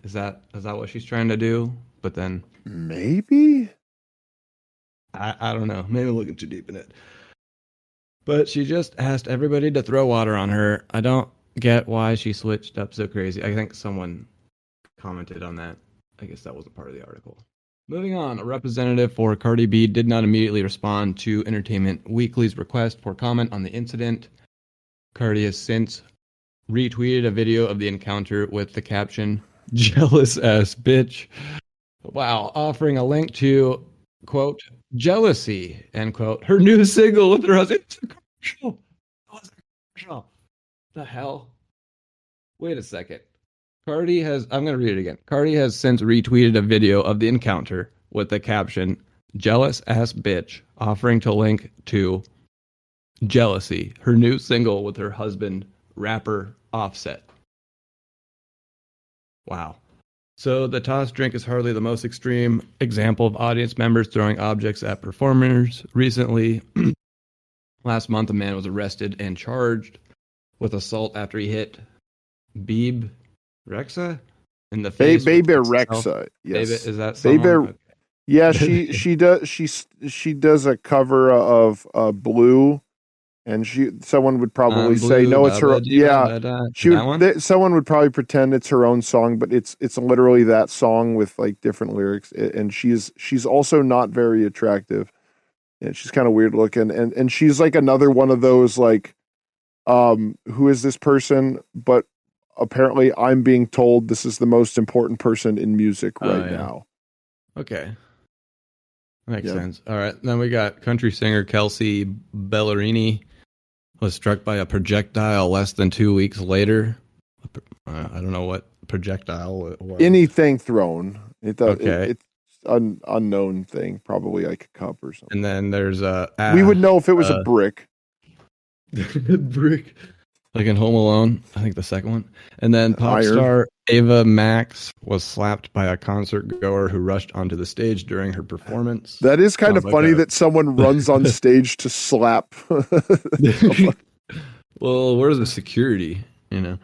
Is that is that what she's trying to do? But then maybe I, I don't know. Maybe I'm looking too deep in it. But she just asked everybody to throw water on her. I don't get why she switched up so crazy. I think someone commented on that. I guess that wasn't part of the article. Moving on, a representative for Cardi B did not immediately respond to Entertainment Weekly's request for comment on the incident. Cardi has since retweeted a video of the encounter with the caption, jealous ass bitch. Wow, offering a link to, quote, jealousy, end quote, her new single with her husband. It's a commercial. Oh, it's a commercial. The hell? Wait a second. Cardi has, I'm going to read it again. Cardi has since retweeted a video of the encounter with the caption, Jealous Ass Bitch, offering to link to Jealousy, her new single with her husband, rapper Offset. Wow. So the toss drink is hardly the most extreme example of audience members throwing objects at performers. Recently, (clears throat) last month, a man was arrested and charged with assault after he hit Bebe Rexha in the face. Baby Rexha. Yes. Baby, is that Baby? Yeah, (laughs) she she does she she does a cover of uh, Blue and she someone would probably say no it's her yeah she would, they, someone would probably pretend it's her own song but it's it's literally that song with like different lyrics and she's she's also not very attractive and she's kind of weird looking and and she's like another one of those like um who is this person but apparently i'm being told this is the most important person in music oh, right oh, yeah. now okay Makes sense. All right. Then we got country singer Kelsea Ballerini was struck by a projectile less than two weeks later. Uh, I don't know what projectile was. Anything thrown. It does. Okay. It, it's an unknown thing, probably like a cup or something. And then there's a. Uh, we would know if it was uh, a brick. (laughs) brick like in Home Alone. I think the second one. And then pop Iron. star Ava Max was slapped by a concert goer who rushed onto the stage during her performance. That is kind of funny that someone runs on (laughs) stage to slap. (laughs) well, where's the security? You know.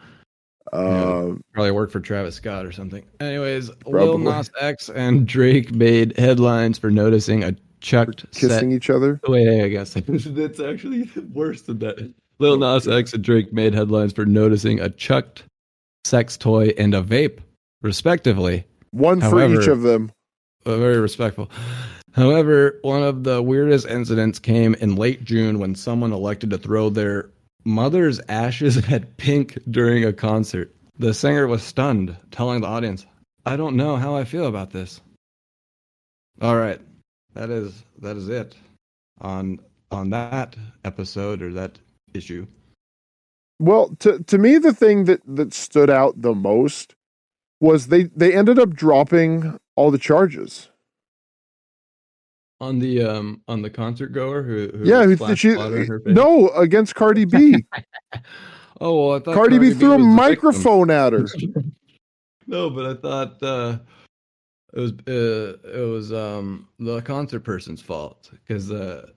Uh, probably work for Travis Scott or something. Anyways, probably. Lil Nas X and Drake made headlines for noticing a chucked kissing set. each other. Wait, I guess (laughs) that's actually worse than that. Lil Nas X and Drake made headlines for noticing a chucked sex toy and a vape, respectively. One for each of them. Uh, very respectful. However, one of the weirdest incidents came in late June when someone elected to throw their mother's ashes (laughs) at Pink during a concert. The singer was stunned, telling the audience, I don't know how I feel about this. All right. That is that is it on on that episode or that issue. Well, to to me, the thing that that stood out the most was they they ended up dropping all the charges on the um on the concert goer who, who yeah who she, no against Cardi B. (laughs) oh, well, I thought Cardi, Cardi B threw a microphone at her. (laughs) no, but I thought uh, it was uh, it was um the concert person's fault because uh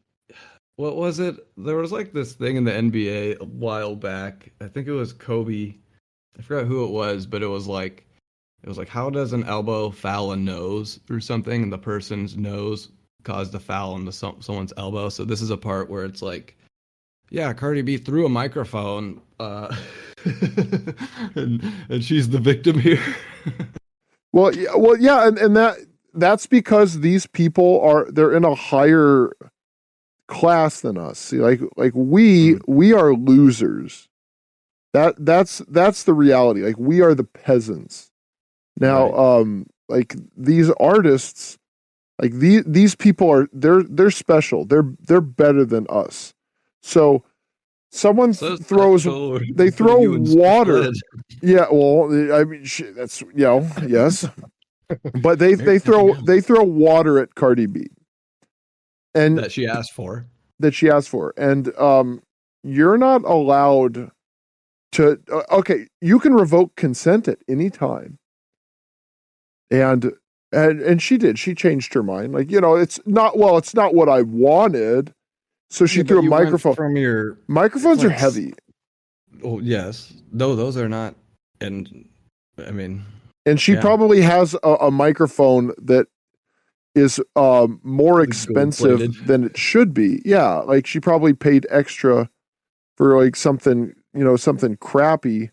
what was it? There was like this thing in the NBA a while back. I think it was Kobe. I forgot who it was, but it was like it was like how does an elbow foul a nose or something? And the person's nose caused a foul into some, someone's elbow. So this is a part where it's like, yeah, Cardi B threw a microphone, uh, (laughs) and and she's the victim here. (laughs) well, yeah, well, yeah, and, and that that's because these people are they're in a higher class than us. See, like like we mm-hmm. we are losers. That that's that's the reality. Like we are the peasants. Now, right. um, like these artists, like these these people are they're they're special. They're they're better than us. So someone so throws they (laughs) throw water. Yeah, well, I mean that's you know yes, (laughs) but they they throw they throw water at Cardi B and that she asked for. That she asked for. And um you're not allowed to uh, okay you can revoke consent at any time. And and and she did. She changed her mind. Like you know it's not well it's not what i wanted. So she yeah, threw a microphone from your microphones like, are heavy. Oh yes. No those are not and i mean and she yeah. probably has a, a, microphone that is um, more expensive than it should be. Yeah, like she probably paid extra for like something, you know, something crappy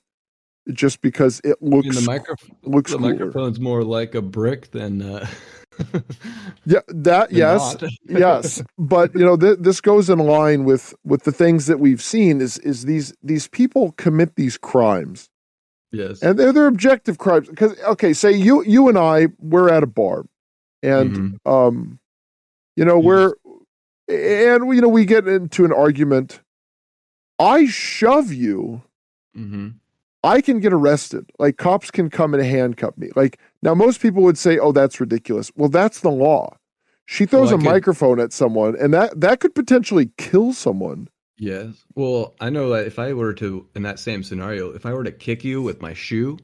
just because it looks I mean, the micro- looks the microphone's more like a brick than uh yeah that (laughs) yes yes. But you know th- this goes in line with with the things that we've seen is is these these people commit these crimes. Yes. And they're they're objective crimes because okay say you you and i we're at a bar and mm-hmm. um, you know we're and you know we get into an argument. I shove you. Mm-hmm. I can get arrested. Like cops can come and handcuff me. Like now, most people would say, "Oh, that's ridiculous." Well, that's the law. She throws well, a could... microphone at someone, and that that could potentially kill someone. Yes. Well, I know that if I were to, in that same scenario, if I were to kick you with my shoe,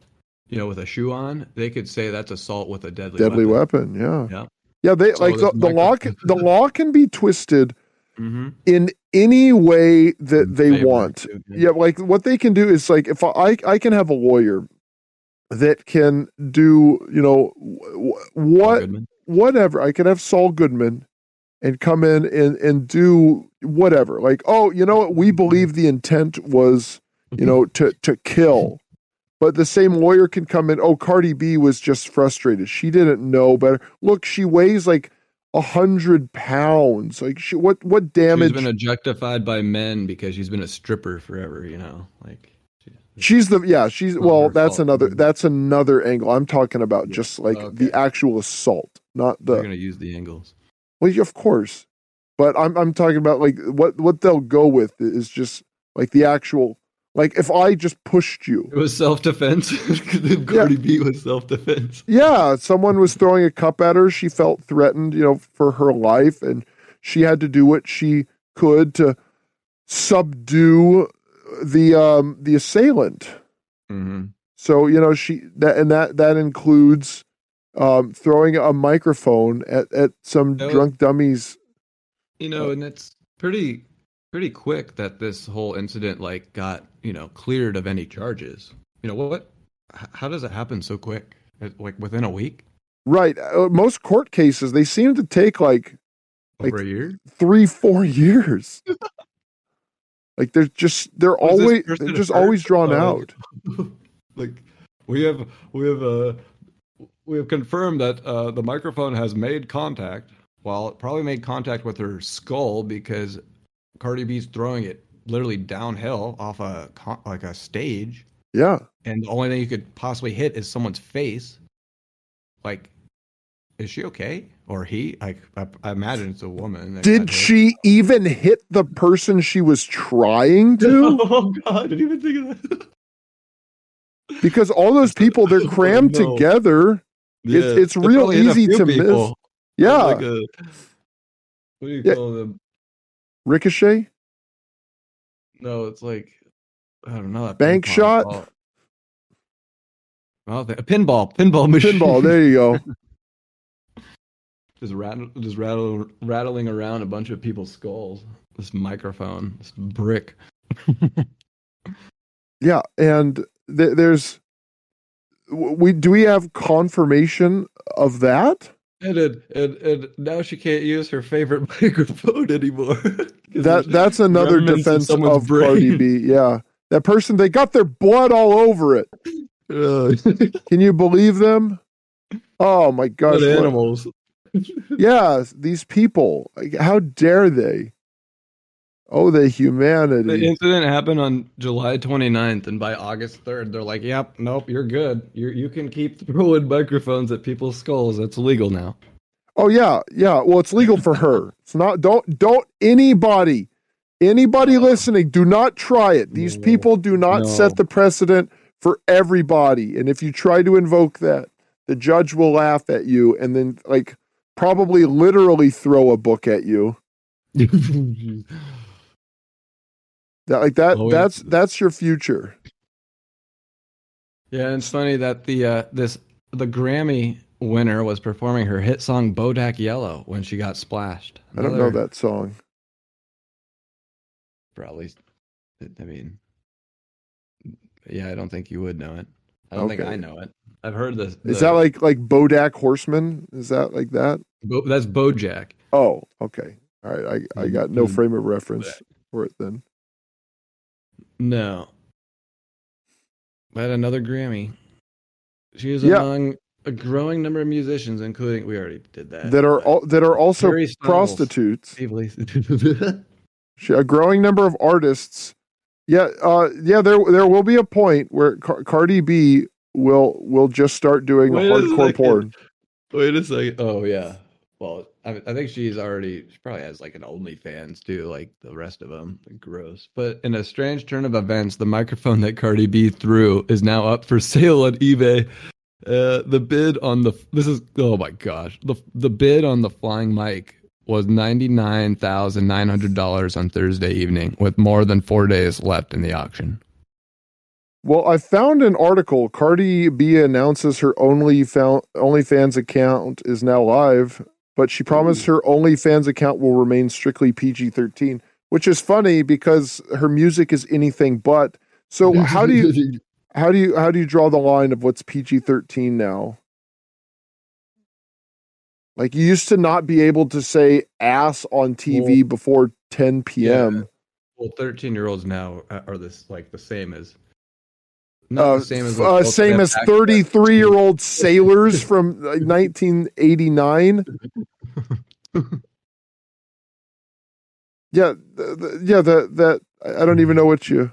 you know, with a shoe on, they could say that's assault with a deadly deadly weapon. weapon yeah, yeah, yeah. They so like the, the law. Can, the law can be twisted mm-hmm. in any way that they want. Yeah, like what they can do is like if I I can have a lawyer that can do you know what whatever. I can have Saul Goodman and come in and and do whatever. Like, oh, you know what? We believe the intent was, you know, to to kill. But the same lawyer can come in. Oh, Cardi B was just frustrated. She didn't know better. Look, she weighs like a hundred pounds. Like, she, what what damage? She's been objectified by men because she's been a stripper forever. You know, like she's the yeah. She's well. That's fault. another. That's another angle. I'm talking about yeah. just like okay. the actual assault, not the. You're gonna use the angles. Well, of course, but I'm I'm talking about like what what they'll go with is just like the actual like if I just pushed you. It was self defense. (laughs) Cardi yeah. B was self defense. Yeah, someone was throwing a cup at her. She felt threatened, you know, for her life, and she had to do what she could to subdue the um the assailant. Mm-hmm. So you know she that and that that includes um throwing a microphone at at some drunk dummies. You know, and it's pretty pretty quick that this whole incident like got you know cleared of any charges. You know what? How does it happen so quick? Like within a week? Right. Uh, most court cases they seem to take like over like a year, three, four years. (laughs) like they're just they're Was always they're just always drawn uh, out. (laughs) like we have we have uh we have confirmed that uh, the microphone has made contact. Well, it probably made contact with her skull because Cardi B's throwing it literally downhill off a like a stage. Yeah. And the only thing you could possibly hit is someone's face. Like, is she okay? Or he? Like, I, I imagine it's a woman. Did she even hit the person she was trying to? (laughs) oh God! I didn't even think of that. because all those people, they're crammed oh, no. together. Yeah. It's, it's real easy to people. miss. Yeah. Like a, what do you yeah. call them? Ricochet? No, it's like I don't know. Bank shot. Ball. Oh, a pinball, pinball machine. Pinball. There you go. (laughs) just rattle, just rattle, rattling around a bunch of people's skulls. This microphone, this brick. (laughs) yeah, and th- there's we do we have confirmation of that? And, and, and, and now she can't use her favorite (laughs) microphone anymore. (laughs) that that's another defense of, Cardi B. Yeah, that person they got their blood all over it. Uh, (laughs) Can you believe them? Oh my gosh! What animals. yeah, these people. How dare they? Oh, the humanity. The incident happened on July 29th, and by August 3rd, they're like, yep, nope, you're good. You you can keep (laughs) throwing microphones at people's skulls. It's legal now. Oh yeah, yeah. Well, it's legal for her. (laughs) It's not. Don't don't anybody, anybody listening, do not try it. These no, people do not no. set the precedent for everybody. And if you try to invoke that, the judge will laugh at you and then like probably literally throw a book at you. (laughs) That like that oh, that's that's your future. Yeah, it's funny that the uh this the Grammy winner was performing her hit song Bodak Yellow when she got splashed. Another, I don't know that song. Probably I mean yeah, I don't think you would know it. I don't okay. think I know it. I've heard this. Is that like like Bodak Horseman? Is that like that? Bo, that's Bojack. Oh, okay. All right. I I got no mm-hmm. frame of reference for it then. No. But another Grammy. She is yeah. among a growing number of musicians, including we already did that. That are all, that are also prostitutes. (laughs) a growing number of artists. Yeah, uh, yeah. There there will be a point where Car- Cardi B will will just start doing Wait hardcore porn. Wait a second. Oh yeah. Well, I, I, think she's already she probably has like an OnlyFans too, like the rest of them. Gross. But in a strange turn of events, the microphone that Cardi B threw is now up for sale on eBay. Uh, the bid on the this is oh my gosh the the bid on the flying mic was ninety nine thousand nine hundred dollars on Thursday evening, with more than four days left in the auction. Well, I found an article. Cardi B announces her only found OnlyFans account is now live but she promised mm. her OnlyFans account will remain strictly PG 13, which is funny because her music is anything but. So (laughs) how do you how do you how do you draw the line of what's PG 13 now? Like you used to not be able to say ass on TV well, before 10 p.m. Yeah. Well, 13 year olds now uh, are this like the same as uh, the same as uh, same as 33 year old (laughs) sailors from 1989. (laughs) yeah, the, the, yeah, that that I don't even know what you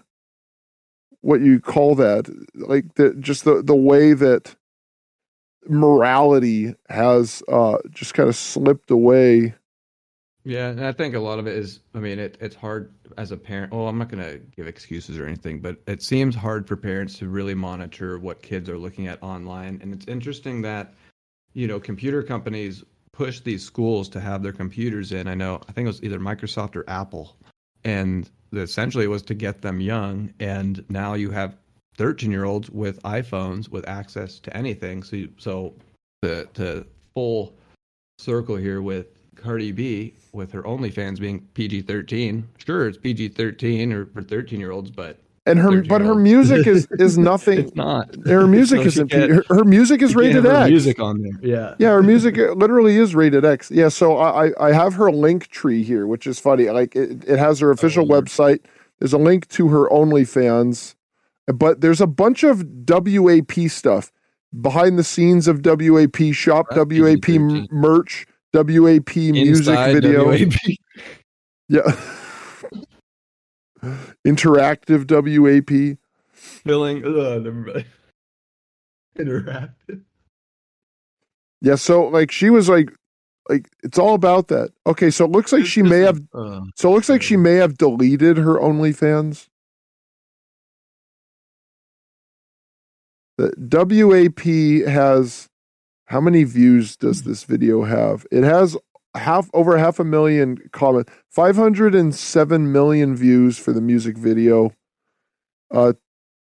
what you call that. Like the just the the way that morality has uh just kind of slipped away. Yeah, and I think a lot of it is I mean it it's hard as a parent. Well, I'm not going to give excuses or anything, but it seems hard for parents to really monitor what kids are looking at online. And it's interesting that you know computer companies push these schools to have their computers in. I know I think it was either Microsoft or Apple, and essentially it was to get them young. And now you have 13 year olds with iPhones with access to anything. So, you, so to, to full circle here with Cardi B with her OnlyFans being PG 13. Sure, it's PG 13 or for 13 year olds, but and her but her music is is (laughs) nothing. it's not. Her (laughs) music so isn't. Her, her, music is rated X. Music on there. Yeah. Yeah, her music literally is rated X. Yeah. So I I have her link tree here, which is funny. Like it, it has her official oh, website. There's a link to her OnlyFans, but there's a bunch of WAP stuff behind the scenes of WAP shop, WAP merch, WAP music video. WAP. (laughs) Yeah. Interactive WAP. Filling. Uh, (laughs) Interactive. Yeah, so like she was like like it's all about that. Okay, so it looks like she may have uh, so it looks like she may have deleted her OnlyFans. The WAP has how many views does this video have? It has half over half a million comments, 507 million views for the music video. Uh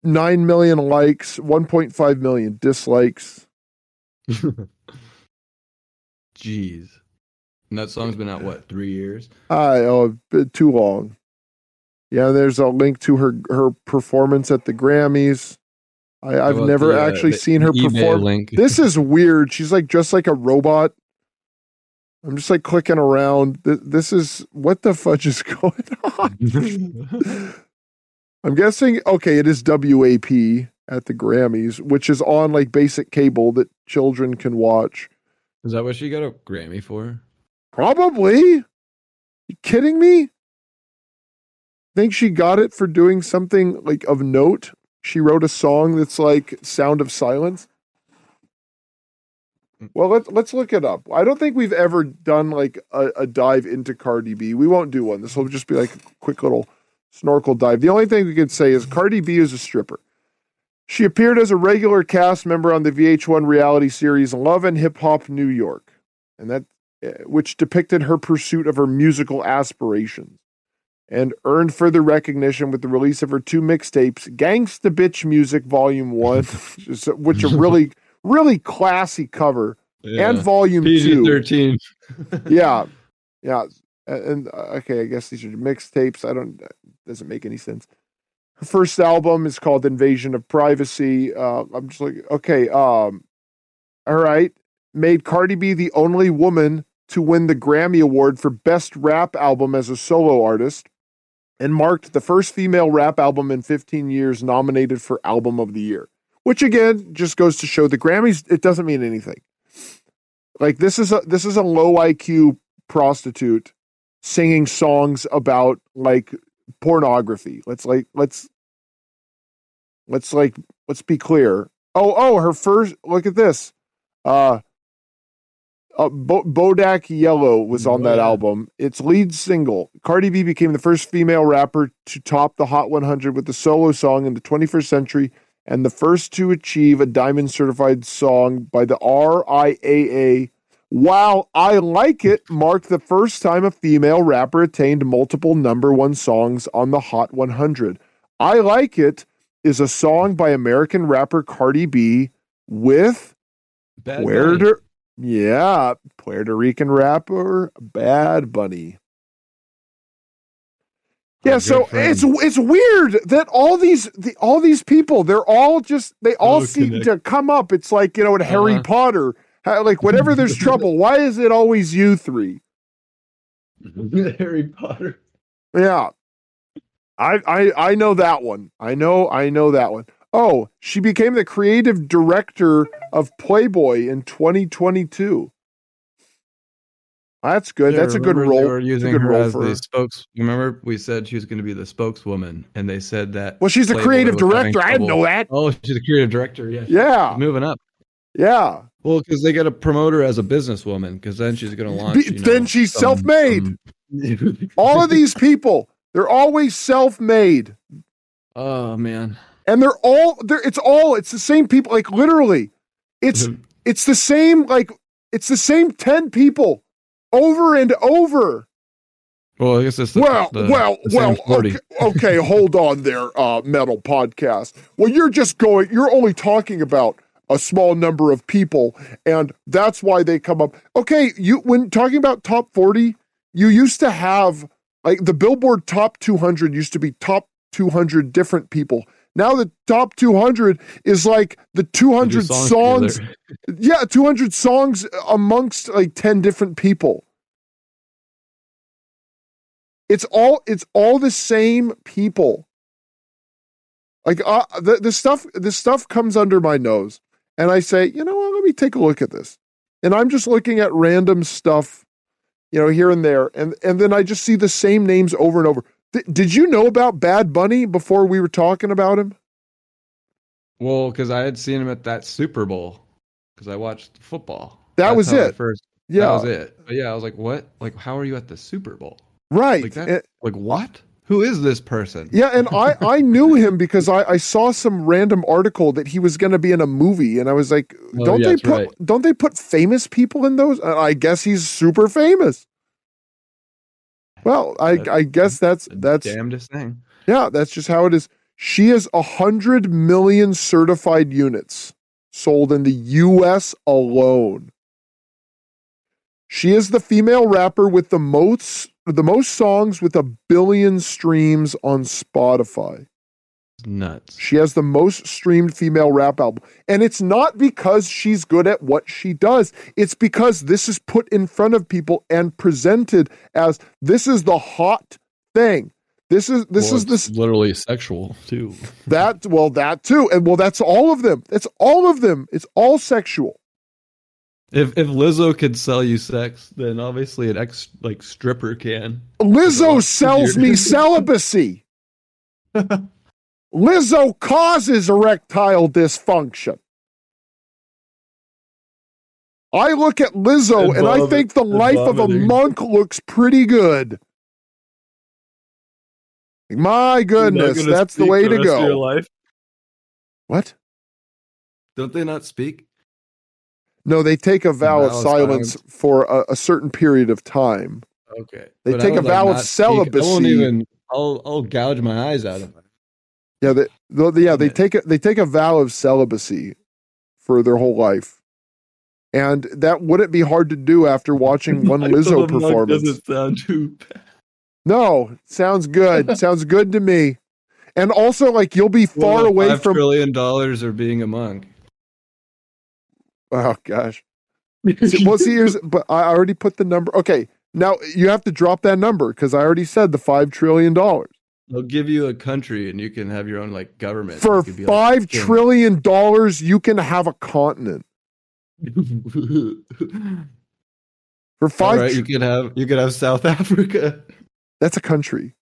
9 million likes 1.5 million dislikes. (laughs) Jeez. And that song's been out what three years? I oh too long. Yeah there's a link to her her performance at the grammys I, have never the, uh, actually seen her perform. (laughs) this is weird. She's like just like a robot. I'm just like clicking around. This is what the fudge is (laughs) going on. I'm guessing okay, it is WAP at the Grammys, which is on like basic cable that children can watch. Is that what she got a Grammy for? Probably. You kidding me? Think she got it for doing something like of note? She wrote a song that's like Sound of Silence. Well, let's let's look it up. I don't think we've ever done like a, a, dive into Cardi B. We won't do one. This will just be like a quick little snorkel dive. The only thing we could say is Cardi B is a stripper. She appeared as a regular cast member on the VH1 reality series Love and Hip Hop New York, and that eh, which depicted her pursuit of her musical aspirations, and earned further recognition with the release of her two mixtapes, Gangsta Bitch Music Volume One, (laughs) which are really really classy cover yeah. and volume PG thirteen. (laughs) yeah, yeah, and uh, okay, I guess these are mixtapes. I don't doesn't make any sense. Her first album is called Invasion of Privacy. Uh, I'm just like, okay, um, all right. Made Cardi B the only woman to win the Grammy Award for Best Rap Album as a solo artist, and marked the first female rap album in 15 years nominated for Album of the Year which again just goes to show the Grammys. It doesn't mean anything. Like this is a this is a low IQ prostitute singing songs about like pornography. Let's like let's let's like let's be clear. Oh oh, her first look at this. Uh, uh Bo- Bodak Yellow was on that album. Its lead single. Cardi B became the first female rapper to top the Hot 100 with a solo song in the 21st century and the first to achieve a diamond certified song by the RIAA. While I Like It marked the first time a female rapper attained multiple number one songs on the Hot 100. I Like It is a song by American rapper Cardi B with Bad Puerto, Bunny. Yeah, Puerto Rican rapper Bad Bunny. Yeah, so it's it's weird that all these the, all these people they're all just they all seem to come up. It's like you know in Harry uh-huh. Potter How, like whenever there's (laughs) trouble, why is it always you three? (laughs) Harry Potter. Yeah. I I I know that one. I know I know that one. Oh, she became the creative director of Playboy in 2022. That's good. Yeah, That's a good role. They were using her as the spokes. Remember, we said she was going to be the spokeswoman, and they said that. Well, she's the creative director. I didn't know that. Oh, she's the creative director. Yeah. Yeah. moving up. Yeah. Well, because they got to promote her as a businesswoman, because then she's going to launch. Be, then she's self-made. All of these people, they're always self-made. (laughs) Oh man. And they're all they're it's all it's the same people. Like literally, it's it's the same like it's the same ten people over and over. Well, I guess it's the, well, the, well, the well. Okay, okay, hold (laughs) on there, uh, metal podcast. Well, you're just going. You're only talking about a small number of people, and that's why they come up. Okay, you when talking about top forty, you used to have like the Billboard Top 200 used to be top 200 different people. Now the top 200 is like the 200 songs. songs (laughs) yeah, 200 songs amongst like 10 different people. It's all it's all the same people. Like uh, the the stuff the stuff comes under my nose and I say, "You know what? Let me take a look at this." And I'm just looking at random stuff, you know, here and there and and then I just see the same names over and over. Th- did you know about Bad Bunny before we were talking about him? Well, because I had seen him at that Super Bowl because I watched football. That That's was it. First, yeah, that was it. But yeah, I was like, "What? Like, how are you at the Super Bowl?" Right. Like, that, like what? Who is this person? Yeah, and I I knew him because I I saw some random article that he was going to be in a movie, and I was like, oh, don't they put right. don't they put famous people in those? I guess he's super famous. Well, I that's, I guess that's that's damnedest thing. Yeah, that's just how it is. She has a hundred million certified units sold in the U.S. alone. She is the female rapper with the most the most songs with a billion streams on Spotify. Nuts. She has the most streamed female rap album. And it's not because she's good at what she does. It's because this is put in front of people and presented as this is the hot thing. This is this well, is this literally sexual too. (laughs) That well that too. And well that's all of them. It's all of them. It's all sexual. If if Lizzo could sell you sex, then obviously an ex like stripper can. Lizzo sells me (laughs) celibacy. (laughs) Lizzo causes erectile dysfunction. I look at Lizzo and, and I think the life of a monk looks pretty good. My goodness, that's the way the to go. What? Don't they not speak? No, they take a vow, of silence, silence, for a, a, certain period of time. Okay. They but take a vow of celibacy. I won't even. I'll I'll gouge my eyes out of it. Yeah, they, they yeah they take a, they take a vow of celibacy for their whole life, and that wouldn't be hard to do after watching (laughs) one Lizzo performance. Doesn't sound too bad. No, sounds good. (laughs) sounds good to me. And also, like you'll be far well, away from trillion dollars or being a monk. Oh gosh. (laughs) well, see, here's but I already put the number. Okay, now you have to drop that number because I already said the five trillion dollars. They'll give you a country and you can have your own like government. For five like trillion dollars, you can have a continent. (laughs) For five, right, tr- you could have you could have South Africa. That's a country.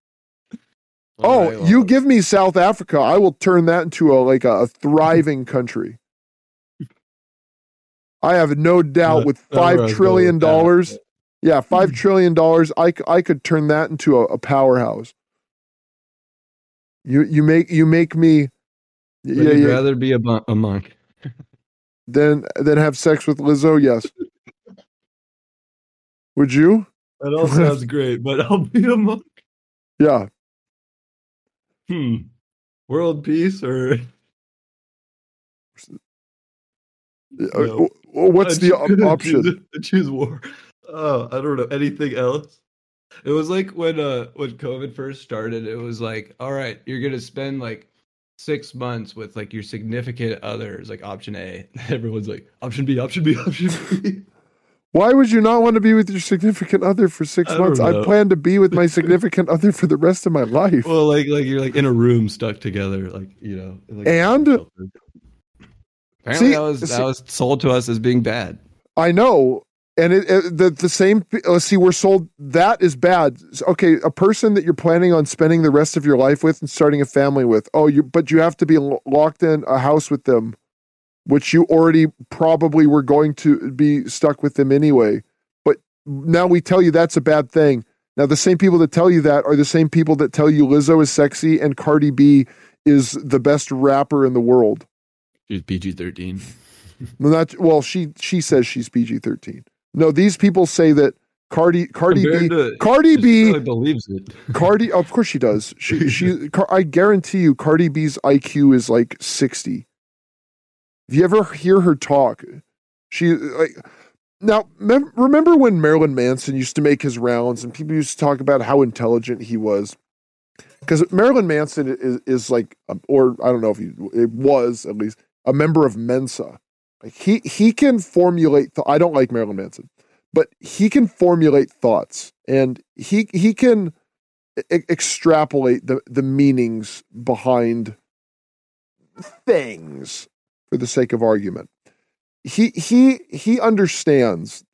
All oh, right, you give me South Africa, I will turn that into a like a, a thriving country. I have no doubt with (laughs) five trillion dollars. Yeah, five (laughs) trillion dollars. I, I could turn that into a, a, powerhouse. You you make you make me. Would yeah, you yeah. rather be a, a monk than than have sex with Lizzo? Yes. Would you? That all sounds great, but I'll be a monk. Yeah. Hmm. World peace or no. What's the option? (laughs) Choose, choose war. Oh, I don't know anything else. It was like when uh when COVID first started. It was like, all right, you're gonna spend like six months with like your significant others, like option A. (laughs) Everyone's like option B, option B, (laughs) option B. Why would you not want to be with your significant other for six I months? I plan to be with my (laughs) significant other for the rest of my life. Well, like like you're like in a room stuck together, like you know. Like and apparently see, that was see, that was sold to us as being bad. I know, and it, it, the the same. Let's oh, see, we're sold that is bad. Okay, a person that you're planning on spending the rest of your life with and starting a family with. Oh, you but you have to be locked in a house with them, which you already probably were going to be stuck with them anyway. But now we tell you that's a bad thing. Now the same people that tell you that are the same people that tell you Lizzo is sexy and Cardi B is the best rapper in the world. She's PG thirteen. not well. She she says she's PG thirteen. No, these people say that Cardi Cardi Compared B to, Cardi B believes it. (laughs) Cardi, of course she does. She she. I guarantee you, Cardi B's IQ is like sixty. If you ever hear her talk, she like. Now, mem- remember when Marilyn Manson used to make his rounds and people used to talk about how intelligent he was? Because Marilyn Manson is, is like, or I don't know if he it was at least a member of Mensa, he he can formulate. Th- I don't like Marilyn Manson, but he can formulate thoughts, and he he can e- extrapolate the the meanings behind things for the sake of argument. He he he understands.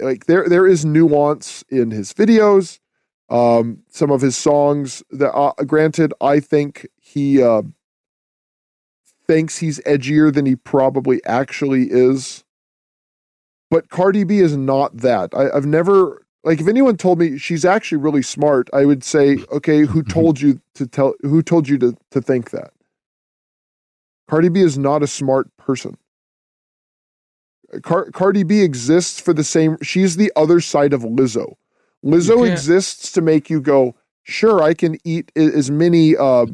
Like there there is nuance in his videos. Um, some of his songs that, uh, granted, I think he uh, thinks he's edgier than he probably actually is. But Cardi B is not that. I, I've never like if anyone told me she's actually really smart, I would say, okay, who mm-hmm. told you to tell who told you to to think that? Cardi B is not a smart person. Car- Cardi B exists for the same she's the other side of Lizzo. Lizzo exists to make you go, sure, I can eat as many uh,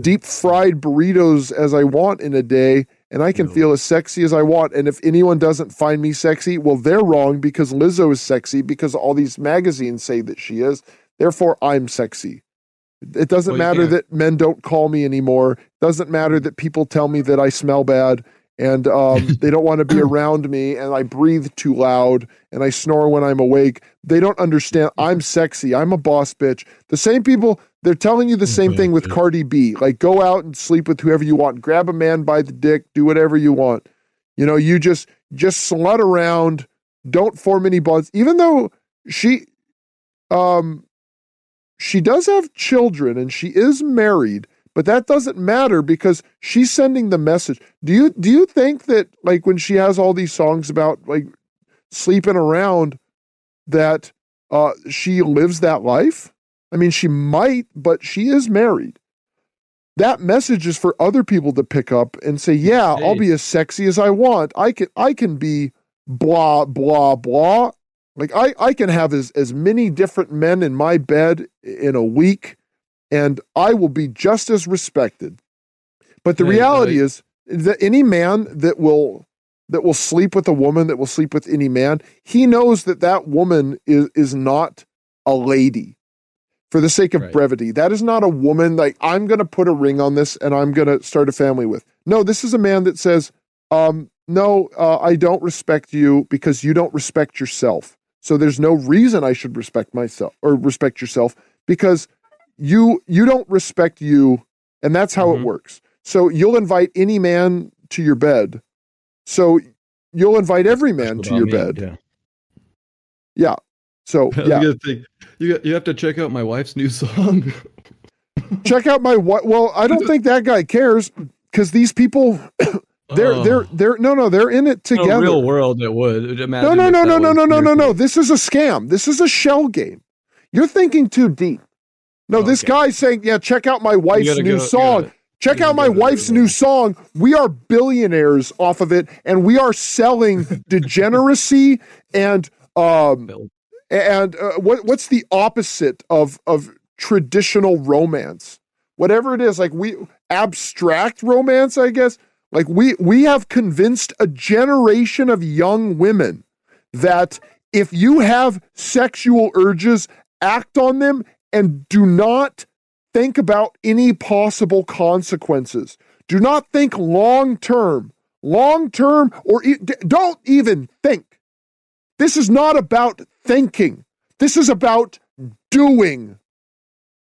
deep fried burritos as I want in a day, and I can no. feel as sexy as I want. And if anyone doesn't find me sexy, well, they're wrong because Lizzo is sexy because all these magazines say that she is. Therefore, I'm sexy. It doesn't well, matter that men don't call me anymore. It doesn't matter that people tell me that I smell bad and um, (laughs) they don't want to be around me and I breathe too loud and I snore when I'm awake. They don't understand I'm sexy. I'm a boss bitch. The same people they're telling you the same thing with Cardi B. Like go out and sleep with whoever you want. Grab a man by the dick, do whatever you want. You know, you just just slut around, don't form any bonds. Even though she um she does have children and she is married but that doesn't matter because she's sending the message. Do you do you think that like when she has all these songs about like sleeping around that uh she lives that life? I mean, she might, but she is married. That message is for other people to pick up and say, "Yeah, hey. I'll be as sexy as I want. I can I can be blah blah blah. Like I I can have as as many different men in my bed in a week and I will be just as respected. But the reality is that any man that will that will sleep with a woman that will sleep with any man, he knows that that woman is is not a lady. For the sake of right. brevity, that is not a woman like I'm going to put a ring on this and I'm going to start a family with. No, this is a man that says, um, "No, uh, I don't respect you because you don't respect yourself. So there's no reason I should respect myself or respect yourself because you you don't respect you and that's how mm-hmm. it works so you'll invite any man to your bed so you'll invite every man to your me, bed yeah yeah so (laughs) yeah you, you, you have to check out my wife's new (laughs) song check out my what well i don't think that guy cares because these people (coughs) they're oh. they're they're no no they're in it together. In real world, it would. no no no no no no no no no. This is a scam. This is a shell game. You're thinking too deep. No, this guy's saying, yeah, check out my wife's new go, song. Check out my wife's new song. We are billionaires off of it, and we are selling (laughs) degeneracy and um and uh, what what's the opposite of of traditional romance? Whatever it is, like we abstract romance, I guess. Like we we have convinced a generation of young women that if you have sexual urges, act on them and do not think about any possible consequences. Do not think long term. Long term, or e- don't even think. This is not about thinking. This is about doing.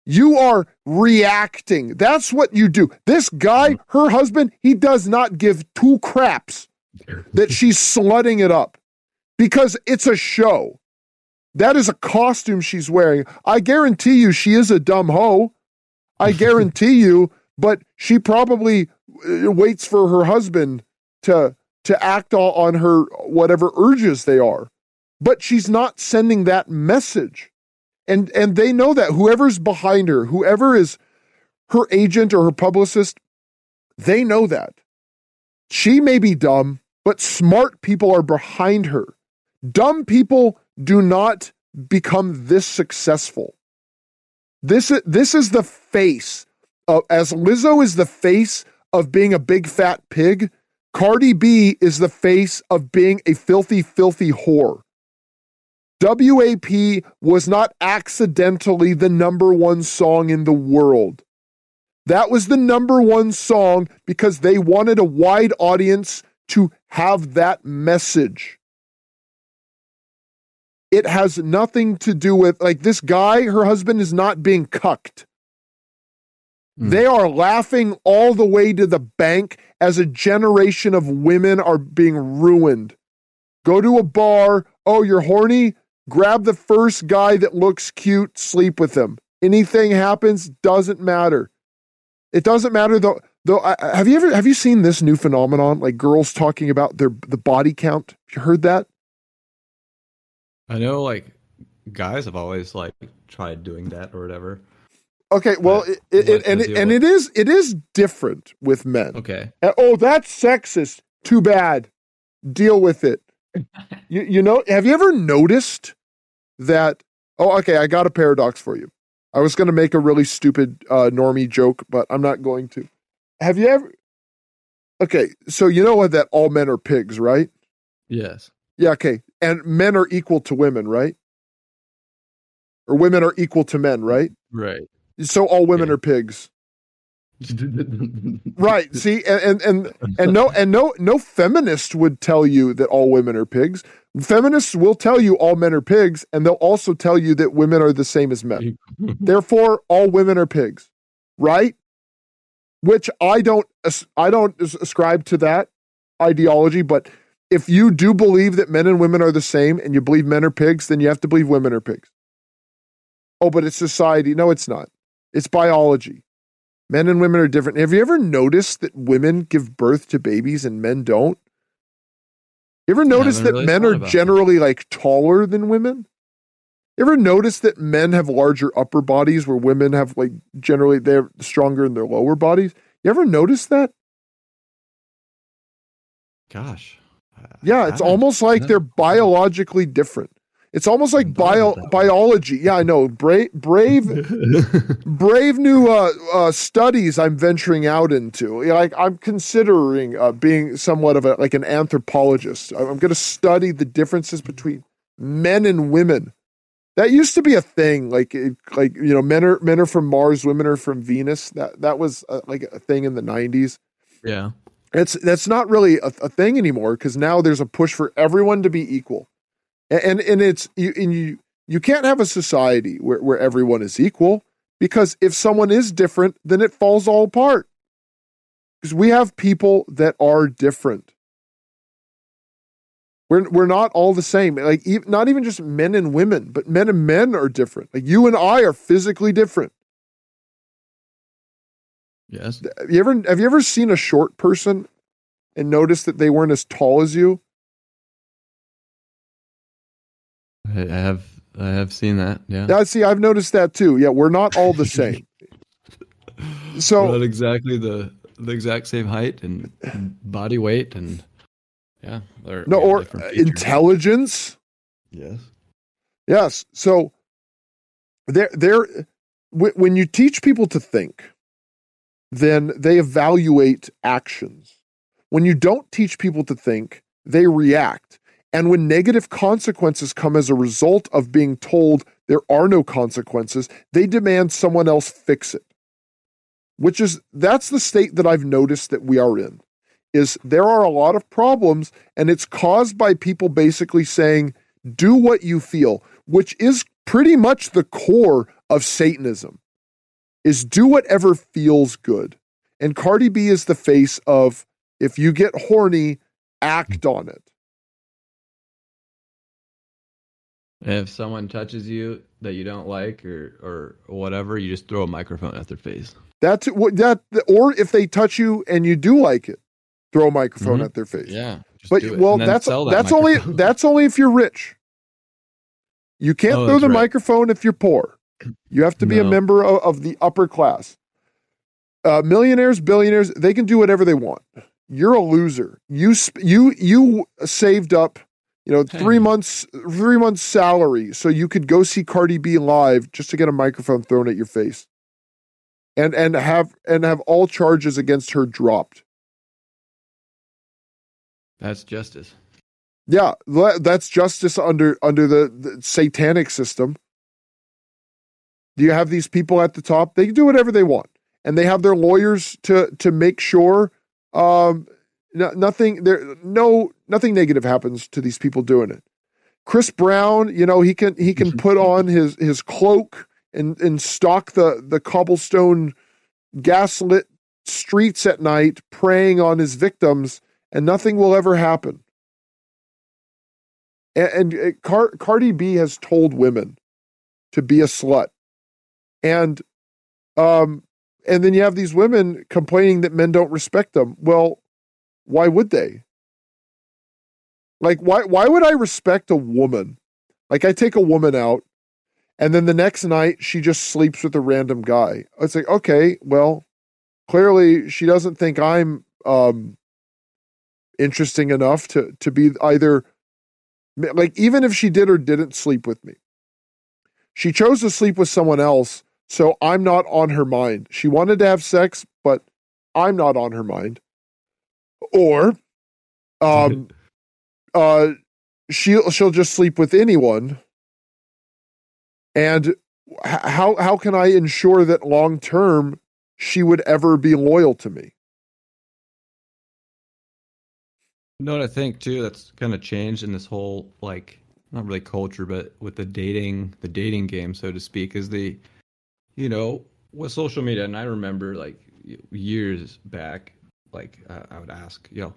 You are reacting. That's what you do. This guy, mm. her husband, he does not give two craps (laughs) that she's slutting it up because it's a show. That is a costume she's wearing. I guarantee you she is a dumb hoe. I (laughs) guarantee you, but she probably uh, waits for her husband to to act on her whatever urges they are. But she's not sending that message. And and they know that whoever's behind her, whoever is her agent or her publicist, they know that. She may be dumb, but smart people are behind her. Dumb people do not become this successful. This, this is the face of, as Lizzo is the face of being a big fat pig, Cardi B is the face of being a filthy, filthy whore. WAP was not accidentally the number one song in the world. That was the number one song because they wanted a wide audience to have that message. It has nothing to do with, like, this guy, her husband, is not being cucked. Mm. They are laughing all the way to the bank as a generation of women are being ruined. Go to a bar. Oh, you're horny? Grab the first guy that looks cute, sleep with him. Anything happens, doesn't matter. It doesn't matter though. Though, I, have you ever have you seen this new phenomenon? Like girls talking about their the body count. Have you heard that? I know, like guys have always like tried doing that or whatever. Okay, well, it, it, and it, and it is it is different with men. Okay. And, oh, that's sexist. Too bad. Deal with it. (laughs) you you know? Have you ever noticed that? Oh, okay. I got a paradox for you. I was going to make a really stupid uh, normie joke, but I'm not going to. Have you ever? Okay, so you know what? That all men are pigs, right? Yes. Yeah. Okay, and men are equal to women, right? Or women are equal to men, right? Right. So all women yeah. are pigs. (laughs) right. See, and, and and and no and no no feminist would tell you that all women are pigs. Feminists will tell you all men are pigs, and they'll also tell you that women are the same as men. (laughs) Therefore, all women are pigs. Right? Which I don't I don't ascribe to that ideology, but if you do believe that men and women are the same and you believe men are pigs, then you have to believe women are pigs. Oh, but it's society. No, it's not. It's biology. Men and women are different. Have you ever noticed that women give birth to babies and men don't? You ever notice that really men are generally that. like taller than women? You ever notice that men have larger upper bodies where women have like generally they're stronger in their lower bodies? You ever notice that? Gosh. Yeah, it's almost like they're biologically different. It's almost like bio, biology. Yeah, I know. Brave, brave, (laughs) brave new uh, uh, studies I'm venturing out into. Like I'm considering uh, being somewhat of a like an anthropologist. I'm going to study the differences between men and women. That used to be a thing. Like like you know, men are men are from Mars, women are from Venus. That that was uh, like a thing in the '90s. Yeah, it's that's not really a, a thing anymore because now there's a push for everyone to be equal. And and it's you and you you can't have a society where, where everyone is equal because if someone is different then it falls all apart. Because we have people that are different. We're, we're not all the same. Like not even just men and women but men and men are different. Like you and i are physically different yes have you ever have you ever seen a short person and noticed that they weren't as tall as you I have I have seen that. Yeah. Yeah. See, I've noticed that too. Yeah, we're not all the same. (laughs) so we're not exactly the the exact same height and, body weight and yeah. No, or uh, intelligence. Yes. Yes. So there, there. When you teach people to think, then they evaluate actions. When you don't teach people to think, they react. And when negative consequences come as a result of being told there are no consequences, they demand someone else fix it. which is that's the state that I've noticed that we are in. Is there are a lot of problems, and it's caused by people basically saying, do what you feel, which is pretty much the core of Satanism, is do whatever feels good. And Cardi B is the face of if you get horny, act on it. If someone touches you that you don't like or or whatever, you just throw a microphone at their face. That's what that or if they touch you and you do like it, throw a microphone mm-hmm. at their face. Yeah. But well, that's that that's only that's only if you're rich. You can't oh, throw the right. microphone if you're poor. You have to be no. a member of, of, the upper class. Uh, millionaires, billionaires, they can do whatever they want. You're a loser. You you you saved up you know, three months three months salary so you could go see Cardi B live just to get a microphone thrown at your face. And and have and have all charges against her dropped. That's justice. Yeah, that's justice under under the, the satanic system. Do you have these people at the top? They can do whatever they want, and they have their lawyers to to make sure um, no, nothing there no nothing negative happens to these people doing it. Chris Brown, you know, he can he can put on his his cloak and and stalk the the cobblestone gaslit streets at night preying on his victims and nothing will ever happen. And, and uh, Car- Cardi B has told women to be a slut. And um and then you have these women complaining that men don't respect them. Well, why would they? Like why why would I respect a woman? Like I take a woman out and then the next night she just sleeps with a random guy. It's like, okay, well, clearly she doesn't think I'm um interesting enough to to be either like even if she did or didn't sleep with me. She chose to sleep with someone else, so I'm not on her mind. She wanted to have sex, but I'm not on her mind. Or um (laughs) uh she'll she'll just sleep with anyone. And how how can i ensure that long term she would ever be loyal to me? You know what i think too that's kind of changed in this whole like not really culture but with the dating the dating game so to speak is the you know with social media and i remember like years back like uh, I would ask, you know,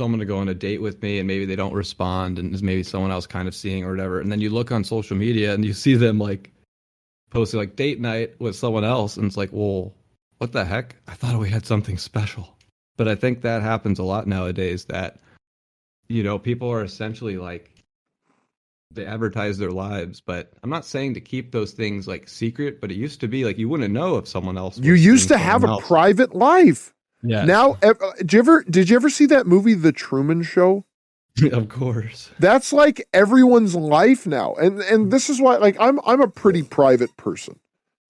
someone to go on a date with me and maybe they don't respond and maybe someone else kind of seeing or whatever. And then you look on social media and you see them like posting like date night with someone else and it's like, well, what the heck? I thought we had something special. But I think that happens a lot nowadays that, you know, people are essentially like, they advertise their lives, but I'm not saying to keep those things like secret, but it used to be like you wouldn't know if someone else. You used to have else. a private life. Yeah. Now, uh, did you ever did you ever see that movie, The Truman Show? (laughs) of course. That's like everyone's life now, and and this is why like I'm I'm a pretty private person.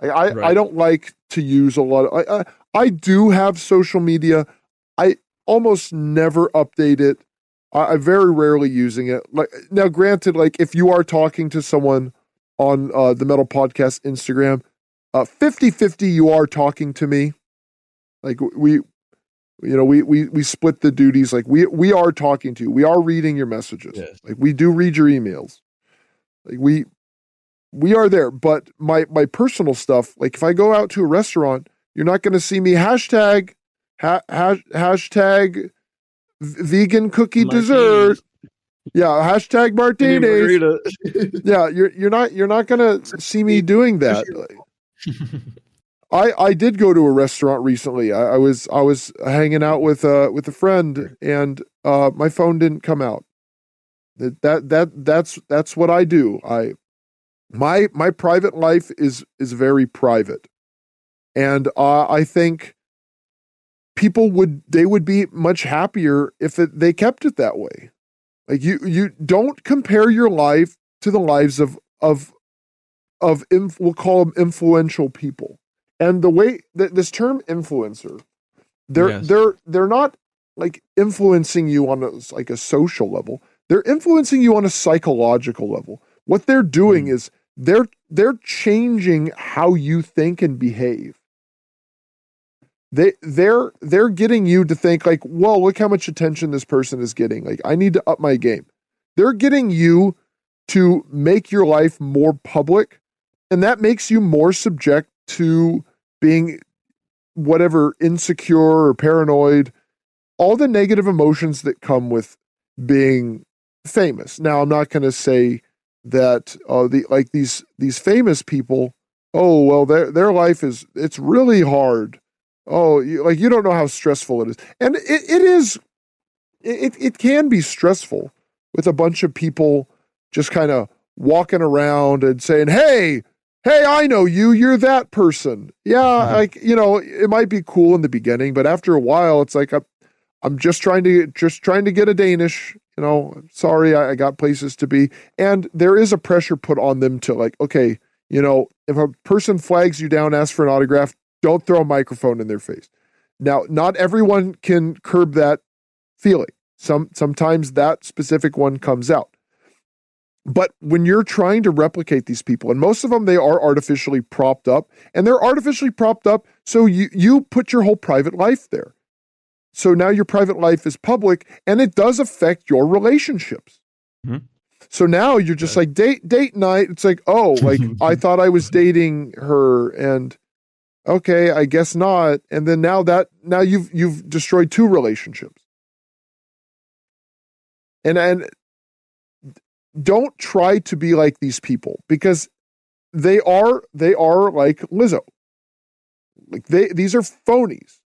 I I, right. I don't like to use a lot of. I, I I do have social media. I almost never update it. I, am very rarely using it. Like now, granted, like if you are talking to someone on uh, the Metal Podcast Instagram, uh, 50-50 you are talking to me. Like we you know we we we split the duties like we we are talking to you we are reading your messages yes. like we do read your emails like we we are there but my my personal stuff like if i go out to a restaurant you're not going to see me hashtag ha, hash, hashtag vegan cookie martinis. dessert yeah hashtag martinis yeah you're you're not you're not going to see me doing that I I did go to a restaurant recently. I, I was I was hanging out with uh with a friend, and uh my phone didn't come out. That that that that's that's what I do. I my my private life is is very private, and uh, I think people would they would be much happier if it, they kept it that way. Like you you don't compare your life to the lives of of of inf- we'll call them influential people and the way that this term influencer they're yes. they're they're not like influencing you on a, like a social level they're influencing you on a psychological level what they're doing mm. is they're they're changing how you think and behave they they're they're getting you to think like, whoa, look how much attention this person is getting. Like, I need to up my game. They're getting you to make your life more public, and that makes you more subject to being whatever insecure or paranoid, all the negative emotions that come with being famous. Now, I'm not going to say that uh, the like these these famous people. Oh well, their their life is it's really hard. Oh, you, like you don't know how stressful it is, and it, it is. It it can be stressful with a bunch of people just kind of walking around and saying, "Hey, hey, I know you. You're that person." Yeah, mm-hmm. like you know, it might be cool in the beginning, but after a while, it's like I'm, I'm just trying to just trying to get a Danish you know, sorry, I, I got places to be. And there is a pressure put on them to like, okay, you know, if a person flags you down, asks for an autograph, don't throw a microphone in their face. Now, not everyone can curb that feeling. Some sometimes that specific one comes out. But when you're trying to replicate these people, and most of them they are artificially propped up, and they're artificially propped up, so you you put your whole private life there. So now your private life is public and it does affect your relationships. Mm-hmm. So now you're just like date date night. It's like, oh, like (laughs) I thought I was dating her and okay, I guess not. And then now that now you've you've destroyed two relationships. And and don't try to be like these people because they are they are like Lizzo. Like they these are phonies.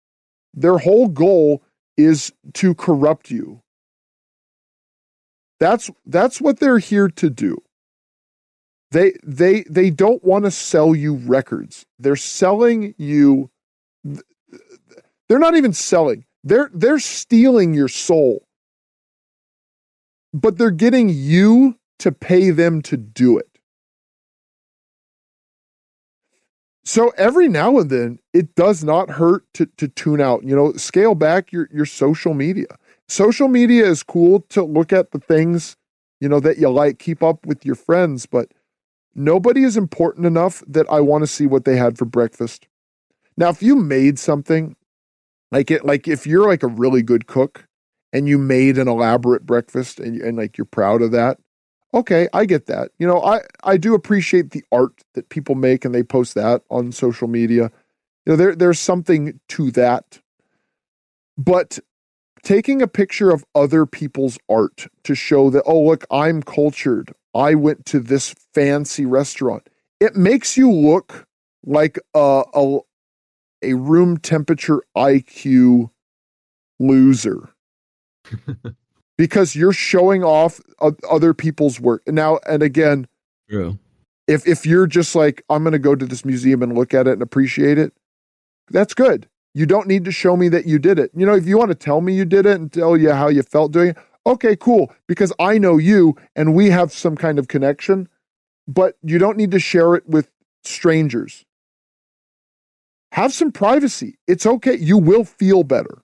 Their whole goal is to corrupt you. That's that's what they're here to do. They they they don't want to sell you records. They're selling you they're not even selling. They're they're stealing your soul. But they're getting you to pay them to do it. So every now and then, it does not hurt to, to tune out. You know, scale back your, your social media. Social media is cool to look at the things, you know, that you like, keep up with your friends, but nobody is important enough that I want to see what they had for breakfast. Now, if you made something like it, like if you're like a really good cook and you made an elaborate breakfast and, and like you're proud of that, okay, I get that. You know, I I do appreciate the art that people make and they post that on social media. You know, there there's something to that. But taking a picture of other people's art to show that oh look, I'm cultured. I went to this fancy restaurant. It makes you look like a a, a room temperature IQ loser. (laughs) because you're showing off other people's work. Now, and again, True. if if you're just like I'm going to go to this museum and look at it and appreciate it, that's good. You don't need to show me that you did it. You know, if you want to tell me you did it and tell you how you felt doing it, okay, cool, because I know you and we have some kind of connection, but you don't need to share it with strangers. Have some privacy. It's okay. You will feel better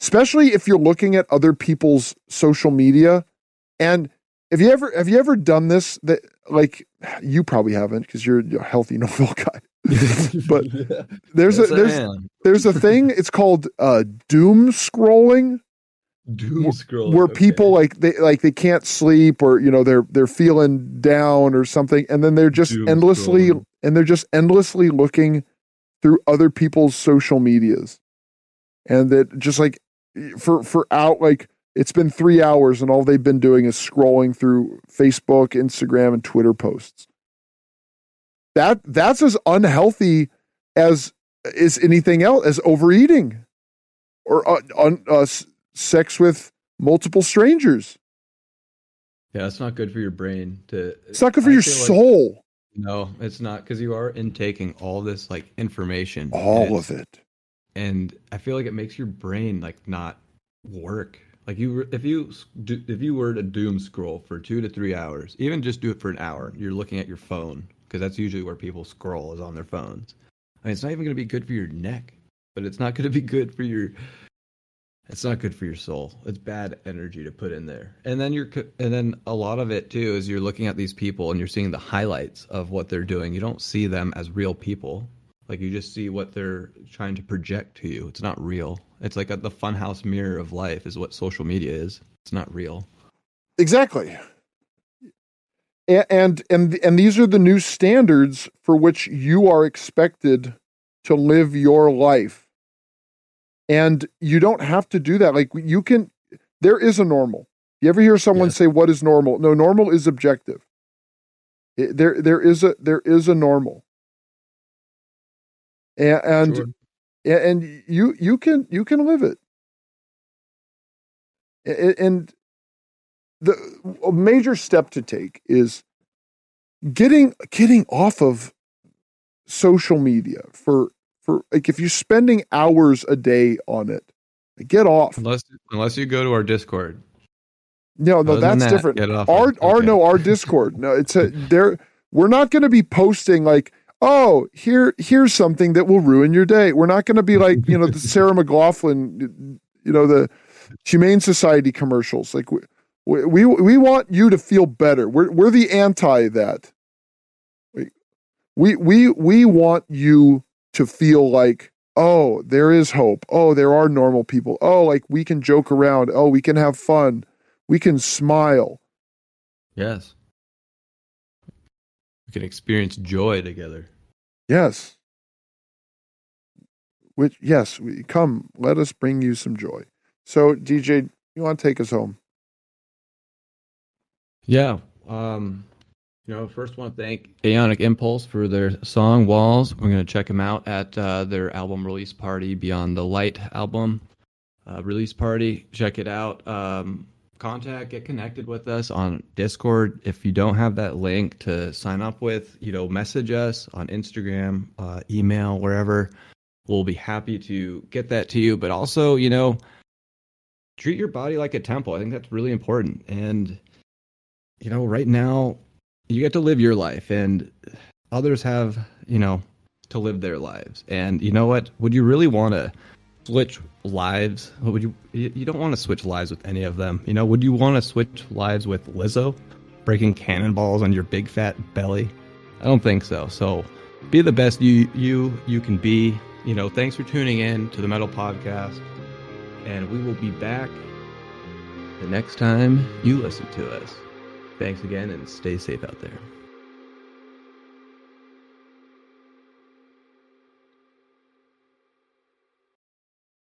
especially if you're looking at other people's social media. And have you ever have you ever done this? That like you probably haven't because you're a healthy (laughs) novel guy. (laughs) but (laughs) there's yes, a there's there's a thing. It's called uh, doom scrolling. Doom scrolling, where okay. people like they like they can't sleep or you know they're they're feeling down or something, and then they're just doom endlessly scrolling. and they're just endlessly looking through other people's social medias, and that just like for for out like it's been three hours and all they've been doing is scrolling through Facebook, Instagram, and Twitter posts. That that's as unhealthy as is anything else as overeating or uh, un, uh, sex with multiple strangers. Yeah, it's not good for your brain. To it's not good for I your soul. Like, no, it's not because you are intaking all this like information. All of it and I feel like it makes your brain like not work. Like you, if you if you were to doom scroll for two to three hours, even just do it for an hour, you're looking at your phone because that's usually where people scroll is on their phones. I mean, it's not even going to be good for your neck, but it's not (laughs) going to be good for your. It's not good for your soul. It's bad energy to put in there, and then you're, and then a lot of it too is you're looking at these people and you're seeing the highlights of what they're doing. You don't see them as real people Like you just see what they're trying to project to you. It's not real. It's like a, the funhouse mirror of life is what social media is. It's not real. Exactly. And and and these are the new standards for which you are expected to live your life. And you don't have to do that. Like you can there is a normal. You ever hear someone yes. say what is normal? No, normal is objective. It, there there is a there is a normal and and, sure. and you you can you can live it and the a major step to take is getting getting off of social media for for like if you're spending hours a day on it get off unless unless you go to our discord no no Other that's that, different our okay. our no our discord no it's a there we're not going to be posting like oh, here here's something that will ruin your day. We're not going to be like you know the (laughs) Sarah McLachlan, you know the Humane Society commercials. Like we we we want you to feel better. We're we're the anti that. We we we want you to feel like oh there is hope. Oh there are normal people. Oh like we can joke around. Oh we can have fun. We can smile. Yes. We can experience joy together. Yes. Which yes, we come, let us bring you some joy. So DJ, you want to take us home? Yeah. Um you know, first want to thank Aeonic Impulse for their song Walls. We're going to check them out at uh, their album release party, Beyond the Light album uh, release party. Check it out. Um, contact, get connected with us on Discord. If you don't have that link to sign up with, you know, message us on Instagram, uh, email, wherever. We'll be happy to get that to you. But also, you know, treat your body like a temple. I think that's really important. And, you know, right now, you get to live your life, and others have, you know, to live their lives. And you know what? Would you really want to switch lives? Would you? You don't want to switch lives with any of them. You know, would you want to switch lives with Lizzo, breaking cannonballs on your big fat belly? I don't think so. So, be the best you you you can be. You know, thanks for tuning in to the Metal Podcast, and we will be back the next time you listen to us. Thanks again, and stay safe out there.